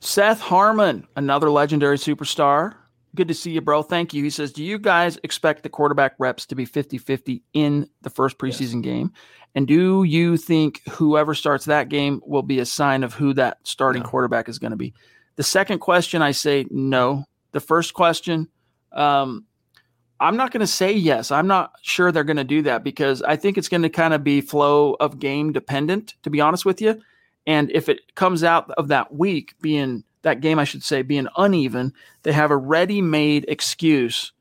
Speaker 2: Seth Harmon, another legendary superstar. Good to see you, bro. Thank you. He says, Do you guys expect the quarterback reps to be 50 50 in the first preseason yes. game? And do you think whoever starts that game will be a sign of who that starting no. quarterback is going to be? The second question, I say no. The first question, um, I'm not going to say yes. I'm not sure they're going to do that because I think it's going to kind of be flow of game dependent, to be honest with you. And if it comes out of that week being that game, I should say, being uneven, they have a ready made excuse,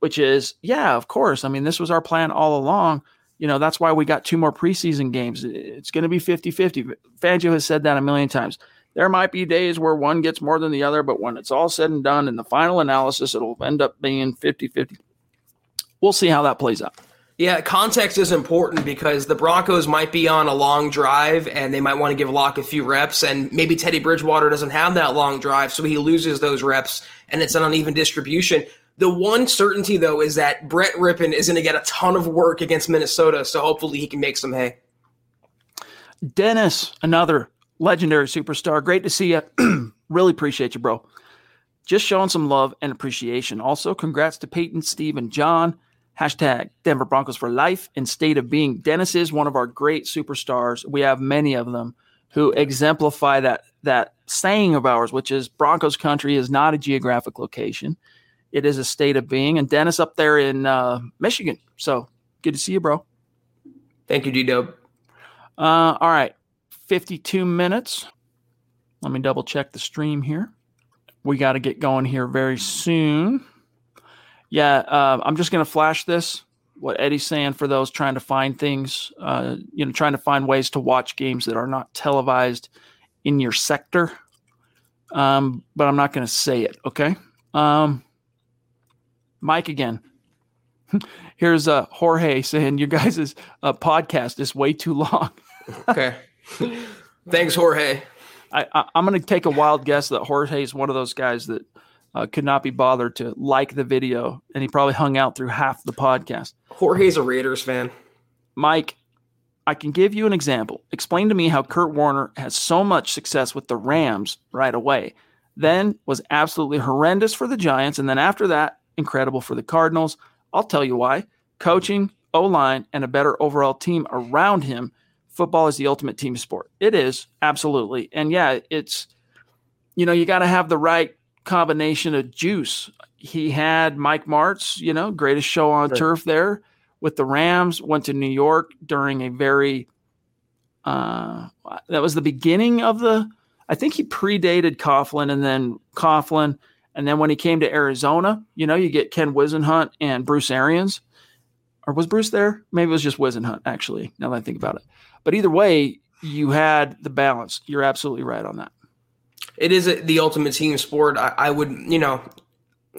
Speaker 2: which is, yeah, of course. I mean, this was our plan all along. You know, that's why we got two more preseason games. It's going to be 50 50. Fangio has said that a million times. There might be days where one gets more than the other, but when it's all said and done in the final analysis, it'll end up being 50 50. We'll see how that plays out.
Speaker 3: Yeah, context is important because the Broncos might be on a long drive and they might want to give Lock a few reps, and maybe Teddy Bridgewater doesn't have that long drive, so he loses those reps, and it's an uneven distribution. The one certainty, though, is that Brett Rypien is going to get a ton of work against Minnesota, so hopefully he can make some hay.
Speaker 2: Dennis, another legendary superstar. Great to see you. (clears throat) really appreciate you, bro. Just showing some love and appreciation. Also, congrats to Peyton, Steve, and John. Hashtag Denver Broncos for life and state of being. Dennis is one of our great superstars. We have many of them who exemplify that that saying of ours, which is Broncos country is not a geographic location. It is a state of being. And Dennis up there in uh, Michigan. So good to see you, bro.
Speaker 3: Thank you, D Dub.
Speaker 2: Uh, all right. 52 minutes. Let me double check the stream here. We got to get going here very soon. Yeah, uh, I'm just going to flash this. What Eddie's saying for those trying to find things, uh, you know, trying to find ways to watch games that are not televised in your sector. Um, but I'm not going to say it. Okay. Um, Mike again. (laughs) Here's uh, Jorge saying your guys' uh, podcast is way too long. (laughs)
Speaker 3: okay. Thanks, Jorge.
Speaker 2: I, I, am going to take a wild guess that Jorge is one of those guys that uh, could not be bothered to like the video, and he probably hung out through half the podcast.
Speaker 3: Jorge's a Raiders fan.
Speaker 2: Mike, I can give you an example. Explain to me how Kurt Warner has so much success with the Rams right away, then was absolutely horrendous for the Giants, and then after that, incredible for the Cardinals. I'll tell you why. Coaching, O line, and a better overall team around him football is the ultimate team sport. It is absolutely, and yeah, it's you know you got to have the right combination of juice. He had Mike Martz, you know, greatest show on right. turf there with the Rams. Went to New York during a very uh, that was the beginning of the. I think he predated Coughlin, and then Coughlin, and then when he came to Arizona, you know, you get Ken Whisenhunt and Bruce Arians. Or was Bruce there? Maybe it was just Whisenhunt, actually, now that I think about it. But either way, you had the balance. You're absolutely right on that.
Speaker 3: It is the ultimate team sport. I, I, would, you know,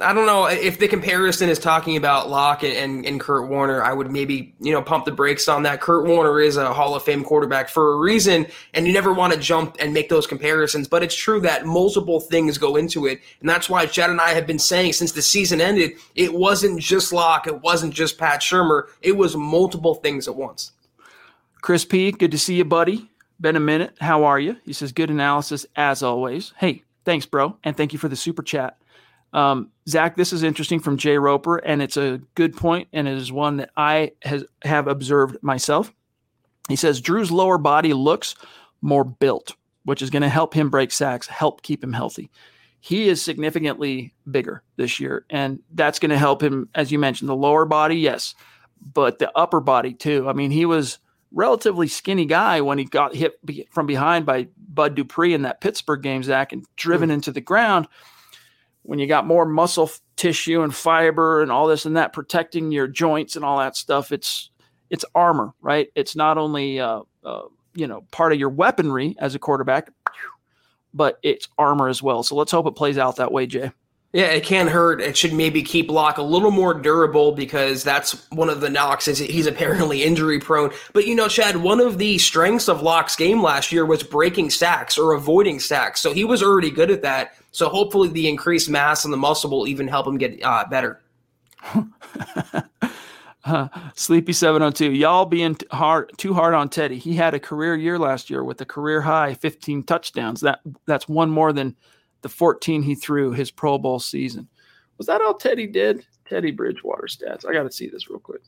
Speaker 3: I don't know if the comparison is talking about Lock and, and, and, Kurt Warner. I would maybe, you know, pump the brakes on that. Kurt Warner is a Hall of Fame quarterback for a reason, and you never want to jump and make those comparisons. But it's true that multiple things go into it, and that's why Chad and I have been saying since the season ended, it wasn't just Lock, it wasn't just Pat Shurmur, it was multiple things at once.
Speaker 2: Chris P, good to see you, buddy. Been a minute. How are you? He says, good analysis as always. Hey, thanks, bro. And thank you for the super chat. Um, Zach, this is interesting from Jay Roper, and it's a good point, and it is one that I has, have observed myself. He says Drew's lower body looks more built, which is going to help him break sacks, help keep him healthy. He is significantly bigger this year, and that's going to help him, as you mentioned, the lower body, yes, but the upper body too. I mean, he was relatively skinny guy when he got hit from behind by Bud Dupree in that Pittsburgh game, Zach, and driven mm. into the ground. When you got more muscle tissue and fiber and all this and that protecting your joints and all that stuff, it's it's armor, right? It's not only uh, uh, you know part of your weaponry as a quarterback, but it's armor as well. So let's hope it plays out that way, Jay.
Speaker 3: Yeah, it can't hurt. It should maybe keep Lock a little more durable because that's one of the knocks is he's apparently injury prone. But you know, Chad, one of the strengths of Lock's game last year was breaking sacks or avoiding sacks. So he was already good at that. So hopefully the increased mass and the muscle will even help him get uh, better. (laughs)
Speaker 2: uh, Sleepy 702, y'all being t- hard too hard on Teddy. He had a career year last year with a career high 15 touchdowns. That that's one more than the 14 he threw his Pro Bowl season. Was that all Teddy did? Teddy Bridgewater stats. I got to see this real quick.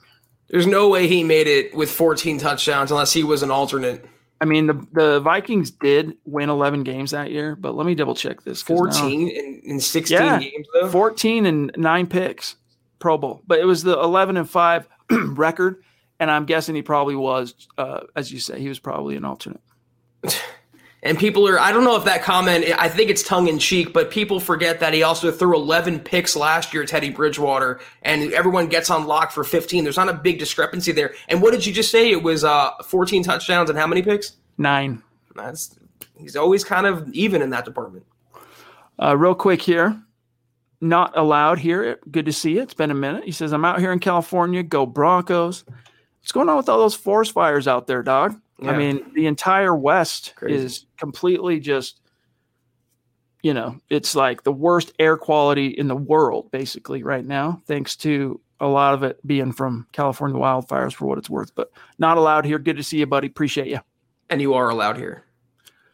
Speaker 3: There's no way he made it with 14 touchdowns unless he was an alternate.
Speaker 2: I mean, the the Vikings did win 11 games that year, but let me double check this.
Speaker 3: 14 in, in 16 yeah, games, though?
Speaker 2: 14 and nine picks, Pro Bowl. But it was the 11 and 5 (clears throat) record, and I'm guessing he probably was, uh, as you say, he was probably an alternate. (laughs)
Speaker 3: And people are, I don't know if that comment, I think it's tongue in cheek, but people forget that he also threw 11 picks last year, Teddy Bridgewater, and everyone gets on lock for 15. There's not a big discrepancy there. And what did you just say? It was uh, 14 touchdowns and how many picks?
Speaker 2: Nine.
Speaker 3: That's, he's always kind of even in that department.
Speaker 2: Uh, real quick here. Not allowed here. Good to see you. It's been a minute. He says, I'm out here in California. Go Broncos. What's going on with all those forest fires out there, dog? Yeah. I mean, the entire West Crazy. is completely just, you know, it's like the worst air quality in the world, basically, right now, thanks to a lot of it being from California wildfires for what it's worth. But not allowed here. Good to see you, buddy. Appreciate you.
Speaker 3: And you are allowed here.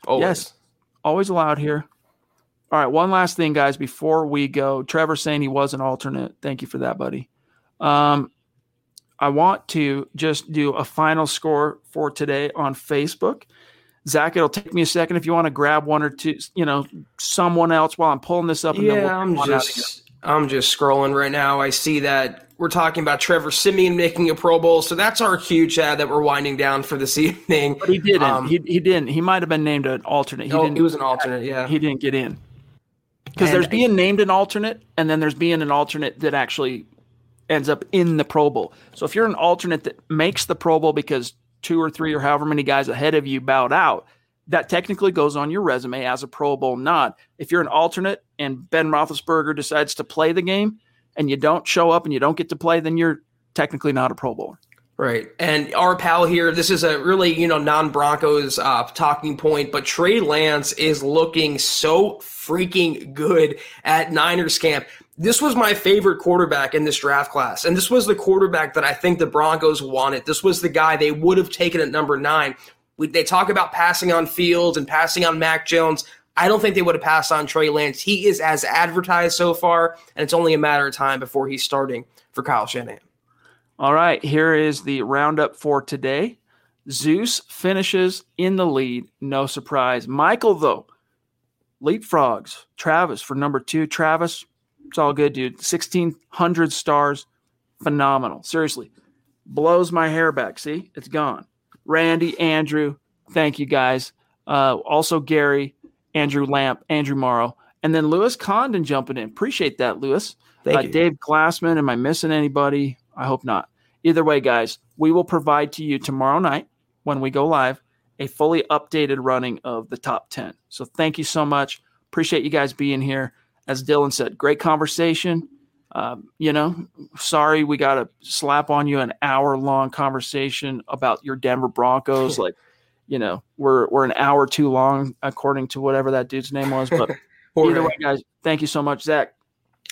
Speaker 2: Always. Yes, always allowed here. All right, one last thing, guys, before we go. Trevor saying he was an alternate. Thank you for that, buddy. Um, I want to just do a final score for today on Facebook. Zach, it'll take me a second if you want to grab one or two, you know, someone else while I'm pulling this up.
Speaker 3: yeah, we'll I'm just, I'm just scrolling right now. I see that we're talking about Trevor Siemian making a Pro Bowl, so that's our huge ad that we're winding down for this (laughs) evening.
Speaker 2: But he didn't. Um, he, he didn't. He might have been named an alternate. He
Speaker 3: oh,
Speaker 2: didn't.
Speaker 3: He was an alternate. Yeah,
Speaker 2: he didn't get in because there's being named an alternate, and then there's being an alternate that actually ends up in the Pro Bowl. So if you're an alternate that makes the Pro Bowl because two or three or however many guys ahead of you bowed out, that technically goes on your resume as a Pro Bowl nod. If you're an alternate and Ben Roethlisberger decides to play the game and you don't show up and you don't get to play, then you're technically not a Pro Bowler.
Speaker 3: Right. And our pal here, this is a really, you know, non Broncos uh, talking point, but Trey Lance is looking so freaking good at Niners camp this was my favorite quarterback in this draft class. And this was the quarterback that I think the Broncos wanted. This was the guy they would have taken at number nine. We, they talk about passing on Fields and passing on Mac Jones. I don't think they would have passed on Trey Lance. He is as advertised so far, and it's only a matter of time before he's starting for Kyle Shanahan.
Speaker 2: All right, here is the roundup for today. Zeus finishes in the lead, no surprise. Michael, though, leapfrogs Travis for number two. Travis, it's all good, dude. 1,600 stars. Phenomenal. Seriously. Blows my hair back. See, it's gone. Randy, Andrew, thank you guys. Uh, also, Gary, Andrew Lamp, Andrew Morrow, and then Lewis Condon jumping in. Appreciate that, Lewis.
Speaker 3: Thank uh,
Speaker 2: you. Dave Glassman. Am I missing anybody? I hope not. Either way, guys, we will provide to you tomorrow night when we go live a fully updated running of the top 10. So thank you so much. Appreciate you guys being here as Dylan said, great conversation. Um, you know, sorry we got to slap on you an hour long conversation about your Denver Broncos. (laughs) like, you know, we're we're an hour too long according to whatever that dude's name was. But (laughs) either way, guys, thank you so much, Zach.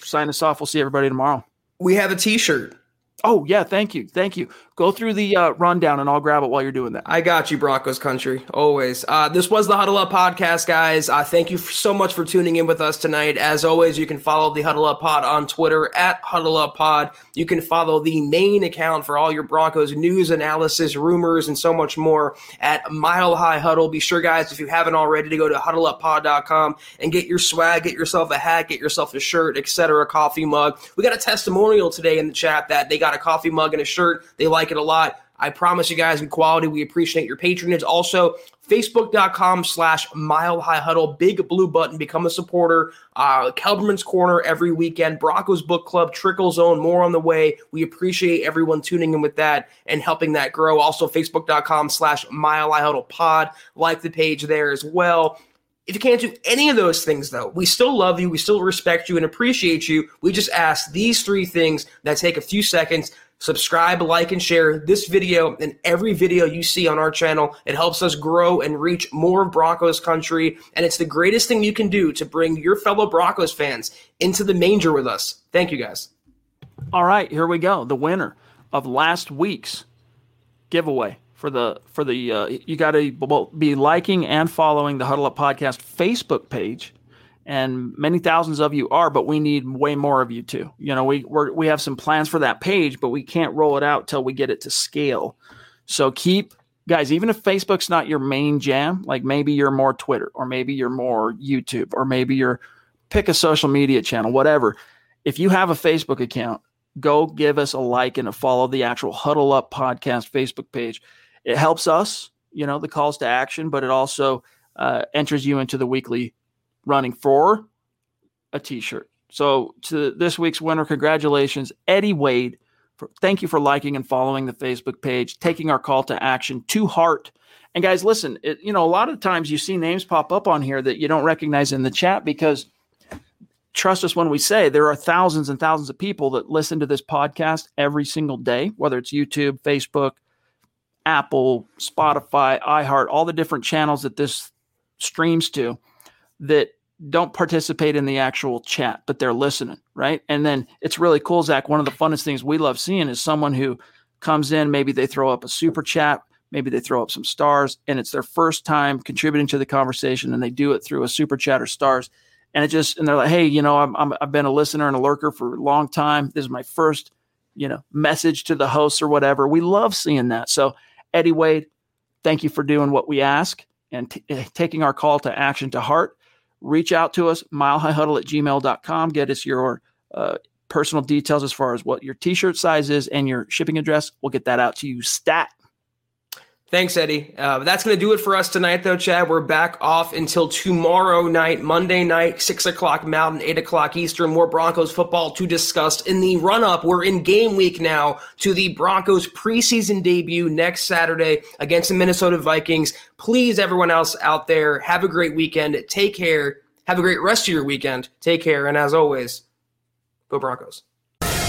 Speaker 2: Sign us off. We'll see everybody tomorrow.
Speaker 3: We have a T-shirt.
Speaker 2: Oh yeah, thank you, thank you. Go through the uh, rundown and I'll grab it while you're doing that.
Speaker 3: I got you, Broncos country, always. Uh, this was the Huddle Up podcast, guys. Uh, thank you so much for tuning in with us tonight. As always, you can follow the Huddle Up Pod on Twitter at Huddle Up Pod. You can follow the main account for all your Broncos news, analysis, rumors, and so much more at Mile High Huddle. Be sure, guys, if you haven't already, to go to huddleuppod.com and get your swag, get yourself a hat, get yourself a shirt, etc., coffee mug. We got a testimonial today in the chat that they got a coffee mug and a shirt. They like it a lot. I promise you guys, good quality. We appreciate your patronage. Also, facebook.com slash mile high huddle, big blue button, become a supporter. Uh, Kelberman's Corner every weekend, Broncos Book Club, Trickle Zone, more on the way. We appreciate everyone tuning in with that and helping that grow. Also, facebook.com slash mile high huddle pod, like the page there as well. If you can't do any of those things, though, we still love you, we still respect you, and appreciate you. We just ask these three things that take a few seconds subscribe, like, and share this video and every video you see on our channel. It helps us grow and reach more of Broncos country. And it's the greatest thing you can do to bring your fellow Broncos fans into the manger with us. Thank you guys.
Speaker 2: All right, here we go. The winner of last week's giveaway for the for the uh, you got to be liking and following the Huddle Up Podcast Facebook page and many thousands of you are, but we need way more of you too. You know, we we we have some plans for that page, but we can't roll it out till we get it to scale. So keep guys, even if Facebook's not your main jam, like maybe you're more Twitter or maybe you're more YouTube or maybe you're pick a social media channel, whatever. If you have a Facebook account, go give us a like and a follow the actual Huddle Up podcast Facebook page. It helps us, you know, the calls to action, but it also uh, enters you into the weekly running for a t-shirt. So to this week's winner, congratulations, Eddie Wade. For, thank you for liking and following the Facebook page, taking our call to action to heart. And guys, listen, it, you know, a lot of times you see names pop up on here that you don't recognize in the chat because trust us when we say there are thousands and thousands of people that listen to this podcast every single day, whether it's YouTube, Facebook, Apple, Spotify, iHeart, all the different channels that this streams to that don't participate in the actual chat, but they're listening, right? And then it's really cool, Zack. One of the funnest things we love seeing is someone who comes in, maybe they throw up a super chat, maybe they throw up some stars, and it's their first time contributing to the conversation, and they do it through a super chat or stars. And it just, and they're like, hey, you know, I'm, I'm, I've been a listener and a lurker for a long time. This is my first, you know, message to the hosts or whatever. We love seeing that. So, Eddie Wade, thank you for doing what we ask and t- eh, taking our call to action to heart reach out to us, milehighhuddle at gmail.com. Get us your uh, personal details as far as what your t shirt size is and your shipping address. We'll get that out to you stat.
Speaker 3: Thanks, Eddie. Uh, that's going to do it for us tonight, though, Chad. We're back off until tomorrow night, Monday night, 6 o'clock Mountain, 8 o'clock Eastern. More Broncos football to discuss. In the run up, we're in game week now to the Broncos preseason debut next Saturday against the Minnesota Vikings. Please, everyone else out there, have a great weekend. Take care. Have a great rest of your weekend. Take care. And as always, go Broncos.